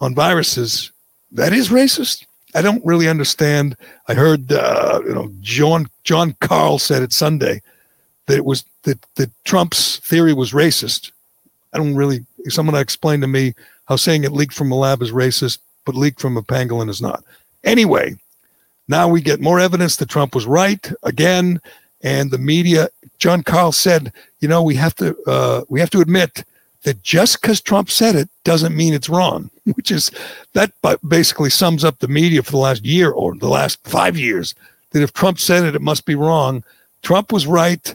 on viruses, that is racist. I don't really understand. I heard uh, you know John Jon Karl said it Sunday that it was that that Trump's theory was racist. I don't really. Someone explained to me how saying it leaked from a lab is racist, but leaked from a pangolin is not. Anyway, now we get more evidence that Trump was right again, and the media. Jon Karl said, you know, we have to uh, we have to admit that just because Trump said it doesn't mean it's wrong, which is that basically sums up the media for the last year or the last five years. That if Trump said it, it must be wrong. Trump was right,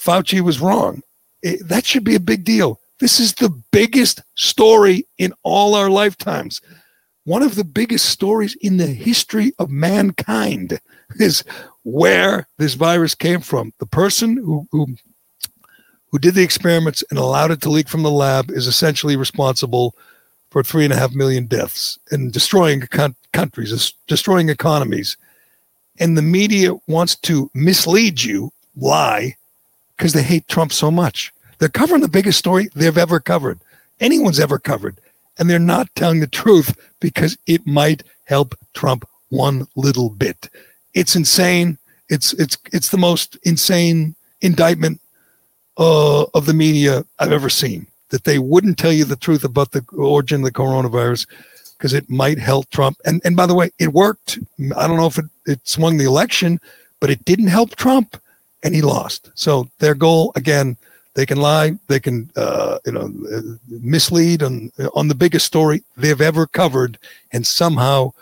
Fauci was wrong. It, that should be a big deal. This is the biggest story in all our lifetimes. One of the biggest stories in the history of mankind is where this virus came from. The person who, who who did the experiments and allowed it to leak from the lab is essentially responsible for three and a half million deaths and destroying con- countries, destroying economies. And the media wants to mislead you, lie, because they hate Trump so much. They're covering the biggest story they've ever covered, anyone's ever covered. And they're not telling the truth because it might help Trump one little bit. It's insane. It's it's it's the most insane indictment uh, of the media I've ever seen that they wouldn't tell you the truth about the origin of the coronavirus because it might help Trump. And and by the way, it worked. I don't know if it, it swung the election, but it didn't help Trump, and he lost. So their goal again, they can lie, they can uh, you know mislead on on the biggest story they've ever covered, and somehow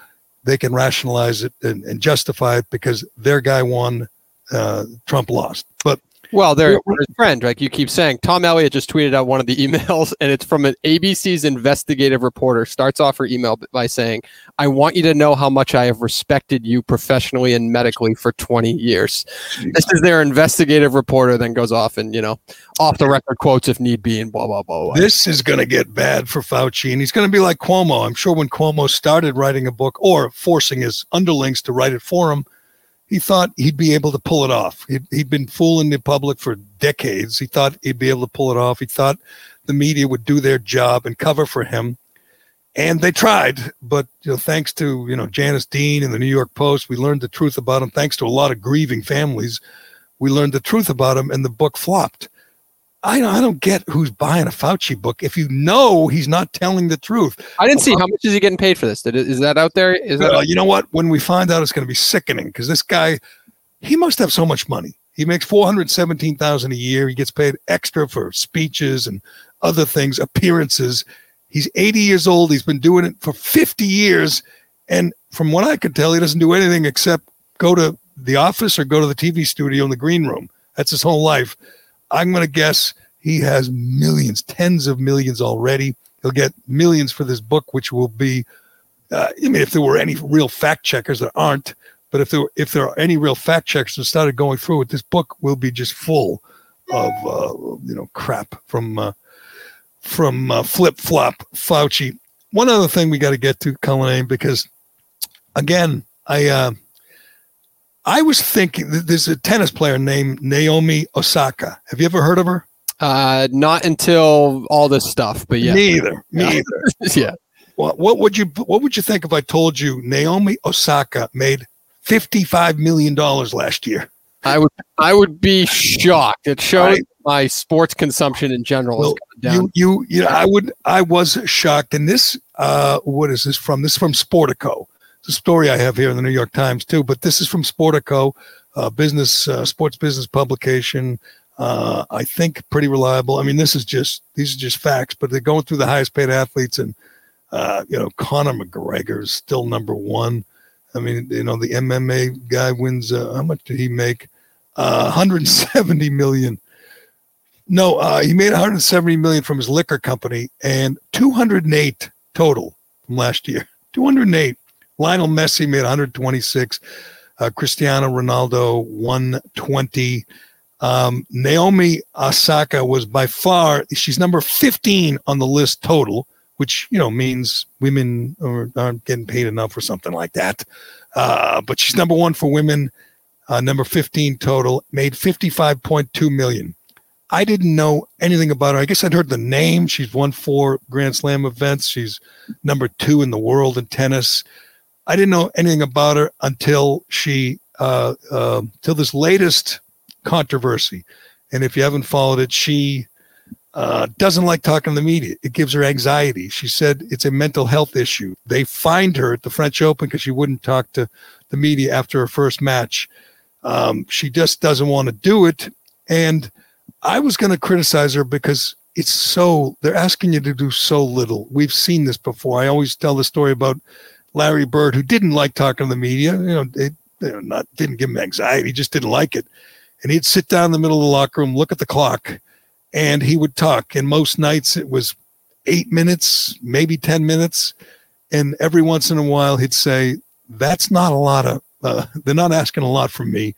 they can rationalize it and, and justify it because their guy won, uh, Trump lost. But well, they're a friend, like you keep saying. Tom Elliott just tweeted out one of the emails, and it's from an ABC's investigative reporter. Starts off her email by saying, "I want you to know how much I have respected you professionally and medically for 20 years." Jeez. This is their investigative reporter. Then goes off and you know, off the record quotes if need be, and blah blah blah. This is going to get bad for Fauci, and he's going to be like Cuomo. I'm sure when Cuomo started writing a book or forcing his underlings to write it for him he thought he'd be able to pull it off. He'd, he'd been fooling the public for decades. He thought he'd be able to pull it off. He thought the media would do their job and cover for him. And they tried, but you know, thanks to you know Janice Dean and the New York Post, we learned the truth about him. Thanks to a lot of grieving families, we learned the truth about him, and the book flopped. I don't, I don't get who's buying a Fauci book if you know he's not telling the truth. I didn't see how much is he getting paid for this. Did is that out there? Is that uh, you know what? When we find out, it's going to be sickening because this guy, he must have so much money. He makes four hundred seventeen thousand a year. He gets paid extra for speeches and other things, appearances. He's eighty years old. He's been doing it for fifty years, and from what I could tell, he doesn't do anything except go to the office or go to the TV studio in the green room. That's his whole life I'm going to guess he has millions, tens of millions already. He'll get millions for this book, which will be, uh, I mean, if there were any real fact checkers, there aren't. But if there if there are any real fact checkers that started going through it, this book will be just full of uh, you know crap from uh, from uh, flip flop Fauci. One other thing we got to get to, Cullinane, because again, I uh, I was thinking there's a tennis player named Naomi Osaka. Have you ever heard of her? Uh, not until all this stuff, but yeah. Neither, either. Me yeah. yeah. Well, what would you What would you think if I told you Naomi Osaka made fifty five million dollars last year? I would I would be shocked. It shows right. my sports consumption in general well, You you you know, I would I was shocked. And this uh what is this from? This is from Sportico story I have here in the New York Times too, but this is from Sportico, uh, business uh, sports business publication. Uh, I think pretty reliable. I mean, this is just these are just facts, but they're going through the highest paid athletes, and uh, you know, Conor McGregor is still number one. I mean, you know, the MMA guy wins. Uh, how much did he make? 170 uh, million. No, he made 170 million from his liquor company, and 208 total from last year. 208. Lionel Messi made 126. Uh, Cristiano Ronaldo 120. Um, Naomi Osaka was by far she's number 15 on the list total, which you know means women are, aren't getting paid enough or something like that. Uh, but she's number one for women, uh, number 15 total, made 55.2 million. I didn't know anything about her. I guess I'd heard the name. She's won four Grand Slam events. She's number two in the world in tennis. I didn't know anything about her until she, uh, uh, till this latest controversy. And if you haven't followed it, she uh, doesn't like talking to the media. It gives her anxiety. She said it's a mental health issue. They fined her at the French Open because she wouldn't talk to the media after her first match. Um, she just doesn't want to do it. And I was going to criticize her because it's so, they're asking you to do so little. We've seen this before. I always tell the story about Larry Bird, who didn't like talking to the media. You know, it, you know, not didn't give him anxiety, just didn't like it. And he'd sit down in the middle of the locker room, look at the clock, and he would talk. And most nights it was eight minutes, maybe 10 minutes. And every once in a while he'd say, That's not a lot of, uh, they're not asking a lot from me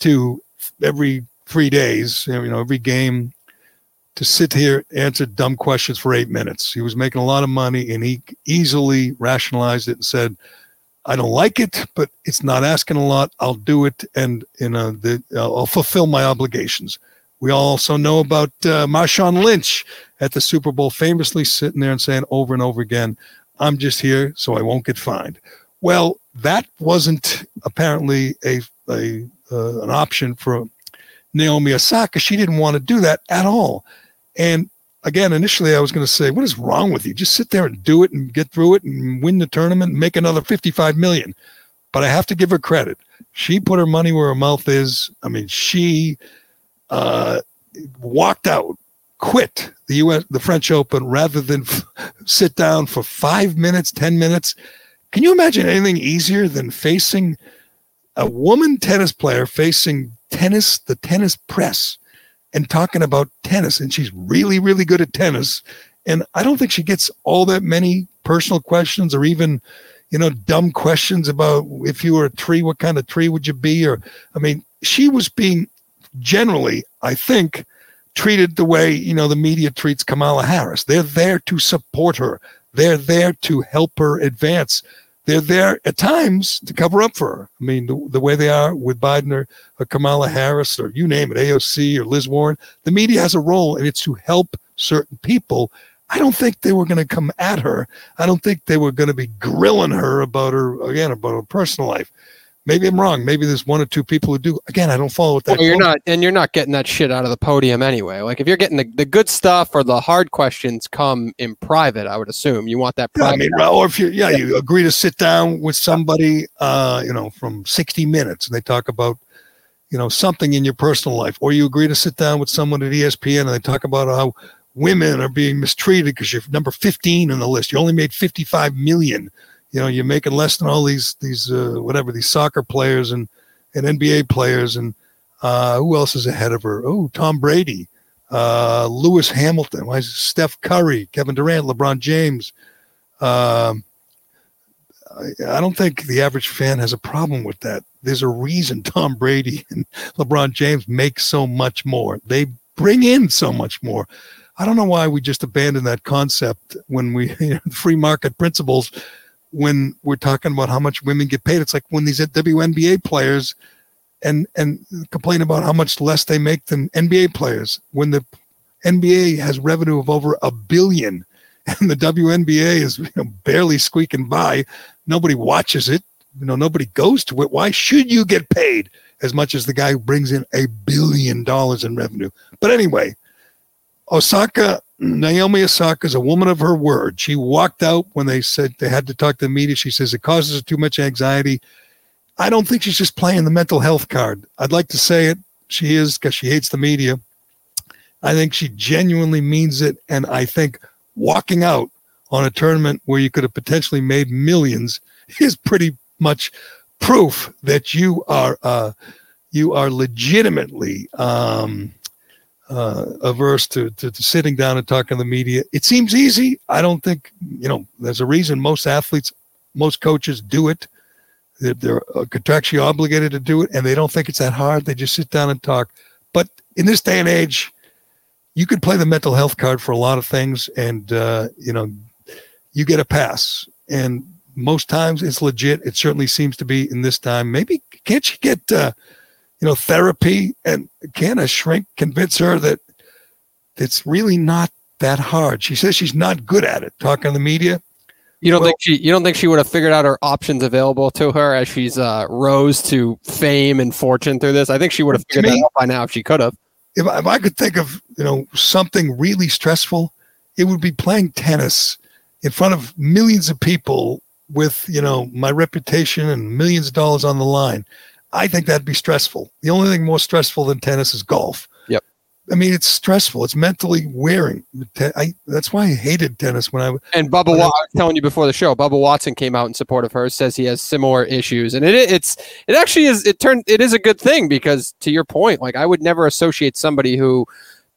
to every three days, you know, every game to sit here, and answer dumb questions for eight minutes. He was making a lot of money and he easily rationalized it and said, I don't like it, but it's not asking a lot. I'll do it and you know the, I'll fulfill my obligations. We also know about uh, Marshawn Lynch at the Super Bowl, famously sitting there and saying over and over again, "I'm just here so I won't get fined." Well, that wasn't apparently a, a uh, an option for Naomi Osaka. She didn't want to do that at all. And again, initially I was going to say, what is wrong with you? Just sit there and do it and get through it and win the tournament and make another 55 million. But I have to give her credit. She put her money where her mouth is. I mean, she uh, walked out, quit the U.S. the French Open rather than f- sit down for five minutes, ten minutes. Can you imagine anything easier than facing a woman tennis player facing tennis, the tennis press? And talking about tennis. And she's really, really good at tennis. And I don't think she gets all that many personal questions or even, you know, dumb questions about if you were a tree, what kind of tree would you be? Or, I mean, she was being generally, I think, treated the way, you know, the media treats Kamala Harris. They're there to support her, they're there to help her advance they're there at times to cover up for her. I mean, the, the way they are with Biden or, or, Kamala Harris or you name it, AOC or Liz Warren, the media has a role and it's to help certain people. I don't think they were going to come at her. I don't think they were going to be grilling her about her, again, about her personal life. Maybe I'm wrong. Maybe there's one or two people who do. Again, I don't follow what that. Well, you're not, and you're not getting that shit out of the podium anyway. Like if you're getting the, the good stuff or the hard questions come in private, I would assume you want that. Private Yeah, I mean, or if you, yeah, you agree to sit down with somebody, uh, you know, from 60 Minutes, and they talk about, you know, something in your personal life, or you agree to sit down with someone at ESPN and they talk about how women are being mistreated because you're number 15 on the list. You only made 55 million you know you're making less than all these these uh, whatever these soccer players and and NBA players and uh, who else is ahead of her? Oh, Tom Brady, uh, Lewis Hamilton, why is Steph Curry, Kevin Durant, LeBron James. Um, I, I don't think the average fan has a problem with that. There's a reason Tom Brady and LeBron James make so much more. They bring in so much more. I don't know why we just abandoned that concept when we you know, free market principles when we're talking about how much women get paid. It's like when these WNBA players and and complain about how much less they make than NBA players. When the NBA has revenue of over a billion and the WNBA is you know, barely squeaking by, nobody watches it. You know, nobody goes to it. Why should you get paid as much as the guy who brings in a billion dollars in revenue? But anyway, Osaka Naomi Osaka is a woman of her word. She walked out when they said they had to talk to the media. She says it causes her too much anxiety. I don't think she's just playing the mental health card. I'd like to say it. She is because she hates the media. I think she genuinely means it. And I think walking out on a tournament where you could have potentially made millions is pretty much proof that you are uh, you are legitimately um, uh, averse to, to, to, sitting down and talking to the media. It seems easy. I don't think, you know, there's a reason most athletes, most coaches do it. They're, uh, contractually obligated to do it and they don't think it's that hard. They just sit down and talk. But in this day and age, you could play the mental health card for a lot of things and, uh, you know, you get a pass. And most times it's legit. It certainly seems to be in this time. Maybe can't you get, uh, you know, therapy and can a shrink convince her that it's really not that hard. She says she's not good at it, talking to the media. You don't Well- think she? You don't think she would have figured out her options available to her as she's uh, rose to fame and fortune through this? I think she would have figured that out by now if she could have. If, I- if I could think of you know something really stressful, it would be playing tennis in front of millions of people with you know my reputation and millions of dollars on the line. I think that'd be stressful. The only thing more stressful than tennis is golf. Yep. I mean, it's stressful. It's mentally wearing. I, that's why I hated tennis when I was And Bubba, I was telling you before the show, Bubba Watson came out in support of her, says he has similar issues, and it it's it actually is it turned it is a good thing because to your point, like I would never associate somebody who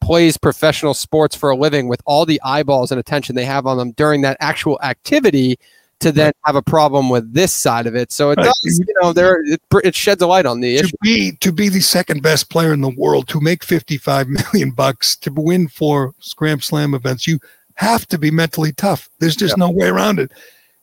plays professional sports for a living with all the eyeballs and attention they have on them during that actual activity to then have a problem with this side of it. So it Right. does, you know, there it, it sheds a light on the to issue. be to be the second best player in the world to make 55 million bucks to win four Scram Slam events you have to be mentally tough there's just no way around it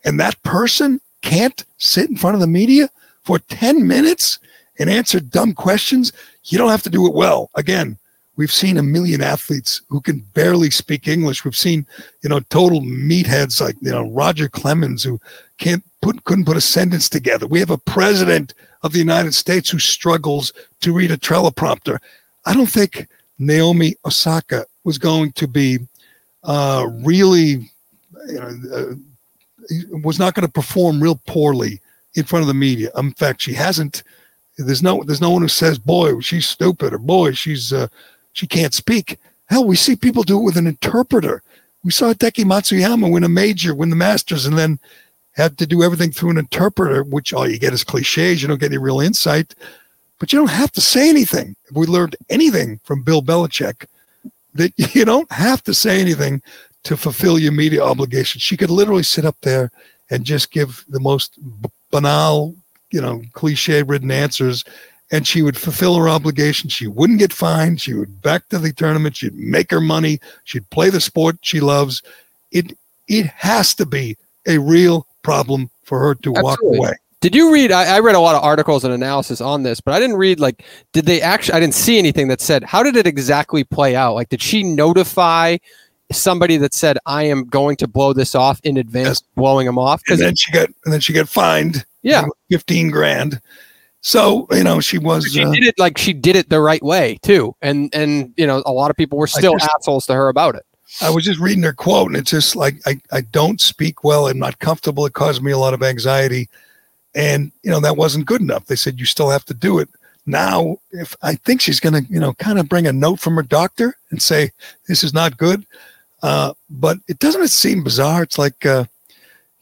and that person can't sit in front of the media for 10 minutes and answer dumb questions you don't have to do it well again we've seen a million athletes who can barely speak english we've seen you know total meatheads like you know roger clemens who can't put couldn't put a sentence together we have a president of the United States who struggles to read a teleprompter. I don't think Naomi Osaka was going to be uh, really, you know, uh, was not going to perform real poorly in front of the media. In fact, she hasn't. There's no, there's no one who says, "Boy, she's stupid," or "Boy, she's, uh, she can't speak." Hell, we see people do it with an interpreter. We saw Hideki Matsuyama win a major, win the Masters, and then had to do everything through an interpreter, which all you get is cliches. You don't get any real insight, but you don't have to say anything. If we learned anything from Bill Belichick, that you don't have to say anything to fulfill your media obligations. She could literally sit up there and just give the most b- banal, you know, cliche ridden answers, and she would fulfill her obligation. She wouldn't get fined. She would back to the tournament. She'd make her money. She'd play the sport she loves. It it has to be a real problem for her to walk away. Did you read? I, I read a lot of articles and analysis on this, but I didn't read like. Did they actually? I didn't see anything that said how did it exactly play out. Like, did she notify somebody that said I am going to blow this off in advance, Yes. blowing them off? And then she got and then she got fined. yeah, fifteen grand. So you know she was. she uh, did it like she did it the right way too, and and you know a lot of people were still just- assholes to her about it. I was just reading her quote, and it's just like I, I don't speak well. I'm not comfortable. It caused me a lot of anxiety, and you know that wasn't good enough. They said you still have to do it. Now, if I think she's going to, you know, kind of bring a note from her doctor and say this is not good, uh, but it doesn't it seem bizarre? It's like, uh,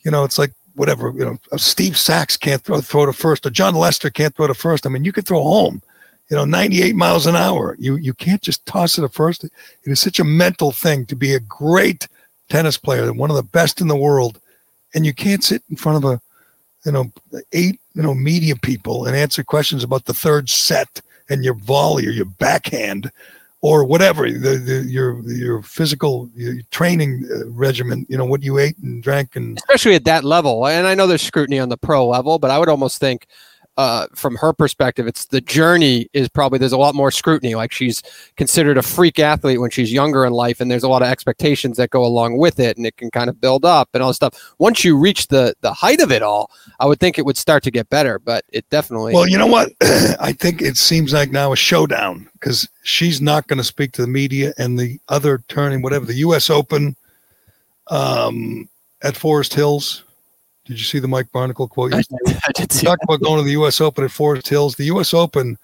you know, it's like whatever. You know, Steve Sax can't throw throw to first, or Jon Lester can't throw to first. I mean, you can throw home, you know, 98 miles an hour. You you can't just toss it at first. It is such a mental thing to be a great tennis player, one of the best in the world, and you can't sit in front of a, you know, eight you know media people and answer questions about the third set and your volley or your backhand or whatever the, the your your physical your training uh, regimen. You know what you ate and drank and especially at that level. And I know there's scrutiny on the pro level, but I would almost think, uh, from her perspective, it's the journey is probably there's a lot more scrutiny. Like she's considered a freak athlete when she's younger in life, and there's a lot of expectations that go along with it, and it can kind of build up and all this stuff. Once you reach the the height of it all, I would think it would start to get better, but it definitely. Well, you know what? I think it seems like now a showdown because she's not going to speak to the media and the other turning, whatever, the U.S. Open um, at Forest Hills. Did you see the Mike Barnicle quote? I, yesterday? I did see. Talk about going to the U.S. Open at Forest Hills. The U.S. Open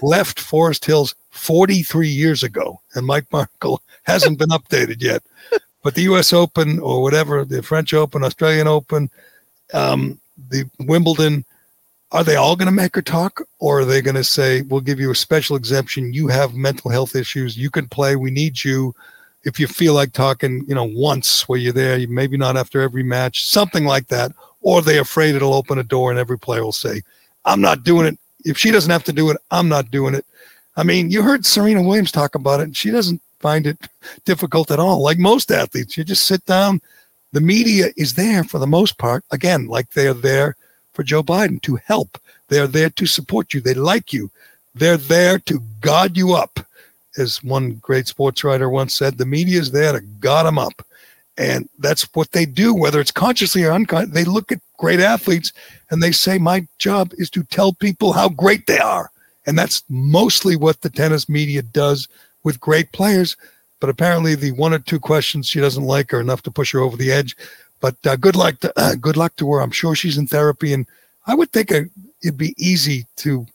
left Forest Hills 43 years ago, and Mike Barnicle hasn't been updated yet. But the U.S. Open or whatever, the French Open, Australian Open, um, the Wimbledon, are they all going to make her talk, or are they going to say, "We'll give you a special exemption. You have mental health issues. You can play. We need you." If you feel like talking, you know, once where you're there, maybe not after every match, something like that, or they're afraid it'll open a door and every player will say, I'm not doing it. If she doesn't have to do it, I'm not doing it. I mean, you heard Serena Williams talk about it, and she doesn't find it difficult at all. Like most athletes, you just sit down. The media is there for the most part. Again, like they're there for Joe Biden to help. They're there to support you. They like you. They're there to guard you up. As one great sports writer once said, the media is there to god them up. And that's what they do, whether it's consciously or unconsciously. They look at great athletes and they say, My job is to tell people how great they are. And that's mostly what the tennis media does with great players. But apparently, the one or two questions she doesn't like are enough to push her over the edge. But uh, good luck, to, uh, good luck to her. I'm sure she's in therapy, and I would think it'd be easy to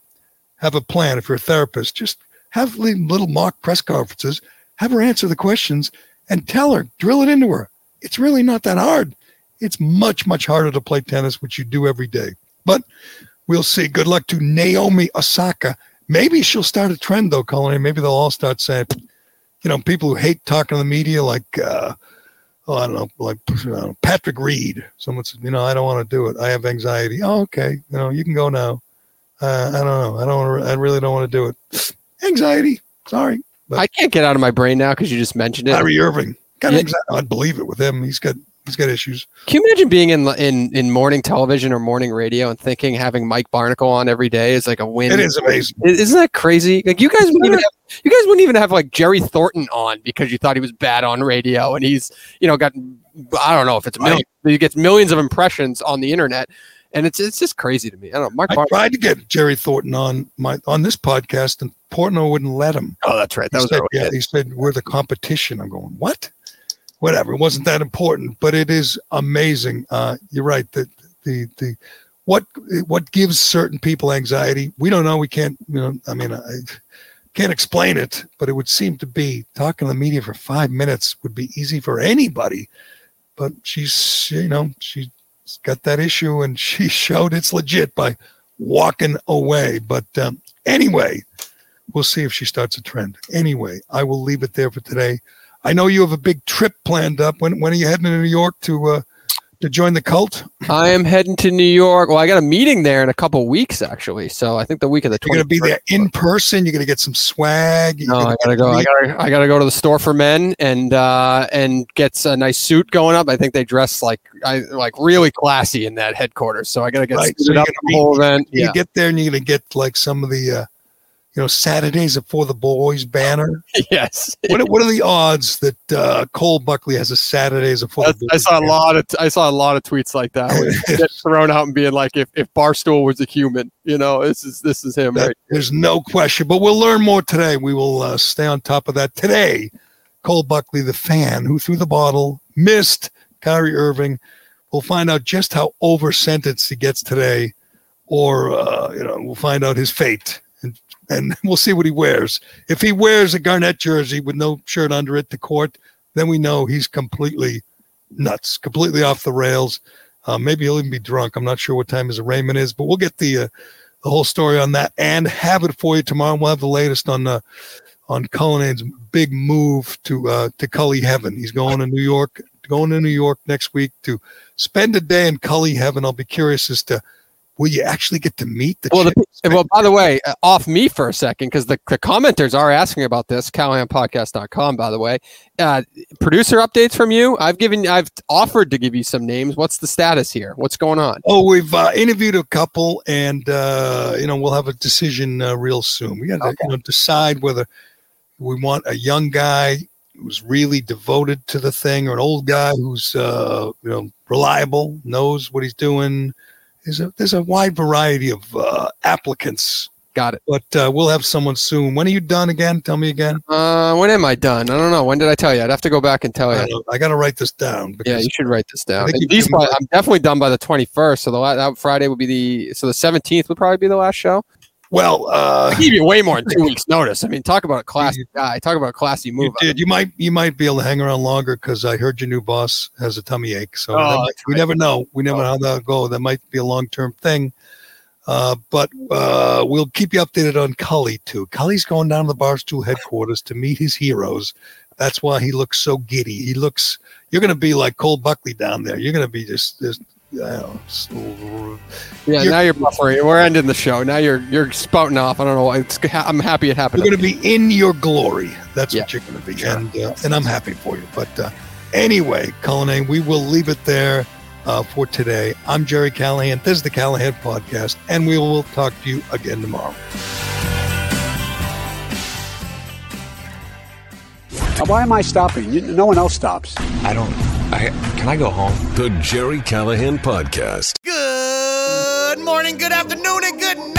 have a plan if you're a therapist. Just have little mock press conferences, have her answer the questions, and tell her, drill it into her. It's really not that hard. It's much, much harder to play tennis, which you do every day. But we'll see. Good luck to Naomi Osaka. Maybe she'll start a trend, though, Colin. Maybe they'll all start saying, you know, people who hate talking to the media, like, uh, oh, I don't know, like Patrick Reed. Someone said, you know, I don't want to do it. I have anxiety. Oh, okay. You know, you can go now. Uh, I don't know. I don't. I really don't want to do it. Anxiety. Sorry. But I can't get out of my brain now because you just mentioned it. Kyrie Irving. Got yeah. anxiety. I'd believe it with him. He's got he's got issues. Can you imagine being in in in morning television or morning radio and thinking having Mike Barnicle on every day is like a win? It is amazing. Isn't that crazy? Like you guys wouldn't even have, you guys wouldn't even have like Jerry Thornton on because you thought he was bad on radio and he's you know got I don't know if it's a million, he gets millions of impressions on the internet. And it's it's just crazy to me. I don't know. Mark I tried to get Jerry Thornton on my on this podcast, and Portnoy wouldn't let him. Oh, that's right. That he was said, yeah. He said we're the competition. I'm going what? whatever. It wasn't that important, but it is amazing. Uh, you're right. The, the, the, what, what gives certain people anxiety? We don't know. We can't, you know, I mean, I can't explain it, but it would seem to be talking to the media for five minutes would be easy for anybody. But she's, you know, she's got that issue and she showed it's legit by walking away. But um, anyway, we'll see if she starts a trend. Anyway, I will leave it there for today. I know you have a big trip planned up. When when are you heading to New York to uh, to join the cult? I am heading to New York. Well, I got a meeting there in a couple weeks actually. So I think the week of the. You're going to be there in person. You're going to get some swag. no, I gotta go. I gotta I gotta go to the store for men and uh, and get a nice suit going up. I think they dress like I like really classy in that headquarters. So I gotta get right. suited so up the whole event. You yeah. get there and you're gonna get like some of the. Uh, you know, Saturdays for the boys banner. yes. What, what are the odds that uh, Cole Buckley has a Saturdays for the boys? I saw banner? a lot of t- I saw a lot of tweets like that. get thrown out and being like, if, if Barstool was a human, you know, this is this is him. That, right? There's no question. But we'll learn more today. We will uh, stay on top of that today. Cole Buckley, the fan who threw the bottle, missed Kyrie Irving. We'll find out just how over sentenced he gets today, or uh, you know, we'll find out his fate and we'll see what he wears. If he wears a Garnett jersey with no shirt under it to court, then we know he's completely nuts, completely off the rails. Uh, maybe he'll even be drunk. I'm not sure what time his arraignment is, but we'll get the uh, the whole story on that and have it for you tomorrow. We'll have the latest on uh, on Cullinan's big move to uh, to Cully Heaven. He's going to New York, going to New York next week to spend a day in Cully Heaven. I'll be curious as to will you actually get to meet the well, the, well by the way uh, off me for a second because the, the commenters are asking about this callahanpodcast.com by the way. Uh, producer updates from you? I've given i've offered to give you some names. What's the status here? What's going on? Oh we've uh, interviewed a couple and uh, you know we'll have a decision uh, real soon. We got to okay. you know, decide whether we want a young guy who's really devoted to the thing or an old guy who's uh, you know reliable knows what he's doing there's a there's a wide variety of uh, applicants. Got it. But uh, we'll have someone soon. When are you done again? Tell me again. Uh, when am I done? I don't know. When did I tell you? I'd have to go back and tell you. I, I got to write this down. Yeah, you should write this down. By, I'm definitely done by the 21st. So the that Friday would be the so the 17th would probably be the last show. Well, uh, I gave you way more than two weeks' notice. I mean, talk about a classy guy. Talk about a classy move. You did. You might you might be able to hang around longer because I heard your new boss has a tummy ache. So oh, might, we never know. We never oh. know how that'll go. That might be a long term thing. Uh, but uh, we'll keep you updated on Cully too. Cully's going down to the Barstool headquarters to meet his heroes. That's why he looks so giddy. He looks. You're going to be like Cole Buckley down there. You're going to be just, just yeah, you're, now you're buffering. We're ending the show. Now you're you're spouting off. I don't know. It's, I'm happy it happened. You're going to be in your glory. That's yeah. what you're going to be, sure. and uh, and I'm happy for you. But uh, anyway, Cullinane, we will leave it there uh, for today. I'm Gerry Callahan. This is the Callahan Podcast, and we will talk to you again tomorrow. Why am I stopping? No one else stops. I don't. I can I go home? The Gerry Callahan Podcast. Good morning, good afternoon, and good night.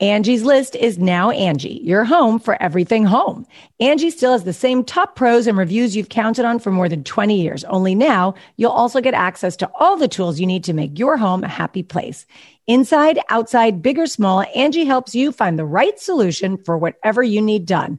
Angie's list is now Angie, your home for everything home. Angie still has the same top pros and reviews you've counted on for more than 20 years. Only now you'll also get access to all the tools you need to make your home a happy place. Inside, outside, big or small, Angie helps you find the right solution for whatever you need done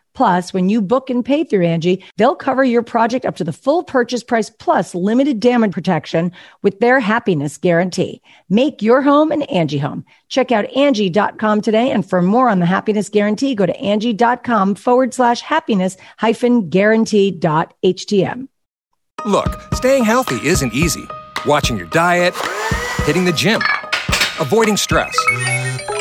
Plus, when you book and pay through Angie, they'll cover your project up to the full purchase price plus limited damage protection with their happiness guarantee. Make your home an Angie home. Check out Angie.com today. And for more on the happiness guarantee, go to Angie.com forward slash happiness hyphen guarantee dot HTM. Look, staying healthy isn't easy. Watching your diet, hitting the gym, avoiding stress.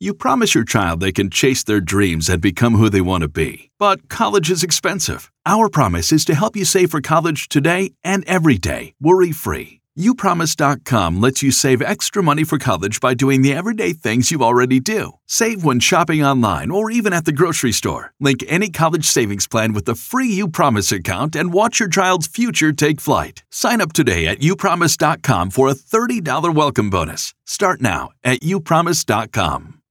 You promise your child they can chase their dreams and become who they want to be. But college is expensive. Our promise is to help you save for college today and every day, worry free. UPromise.com lets you save extra money for college by doing the everyday things you already do. Save when shopping online or even at the grocery store. Link any college savings plan with the free UPromise account and watch your child's future take flight. Sign up today at upromise.com for a $30 welcome bonus. Start now at upromise.com.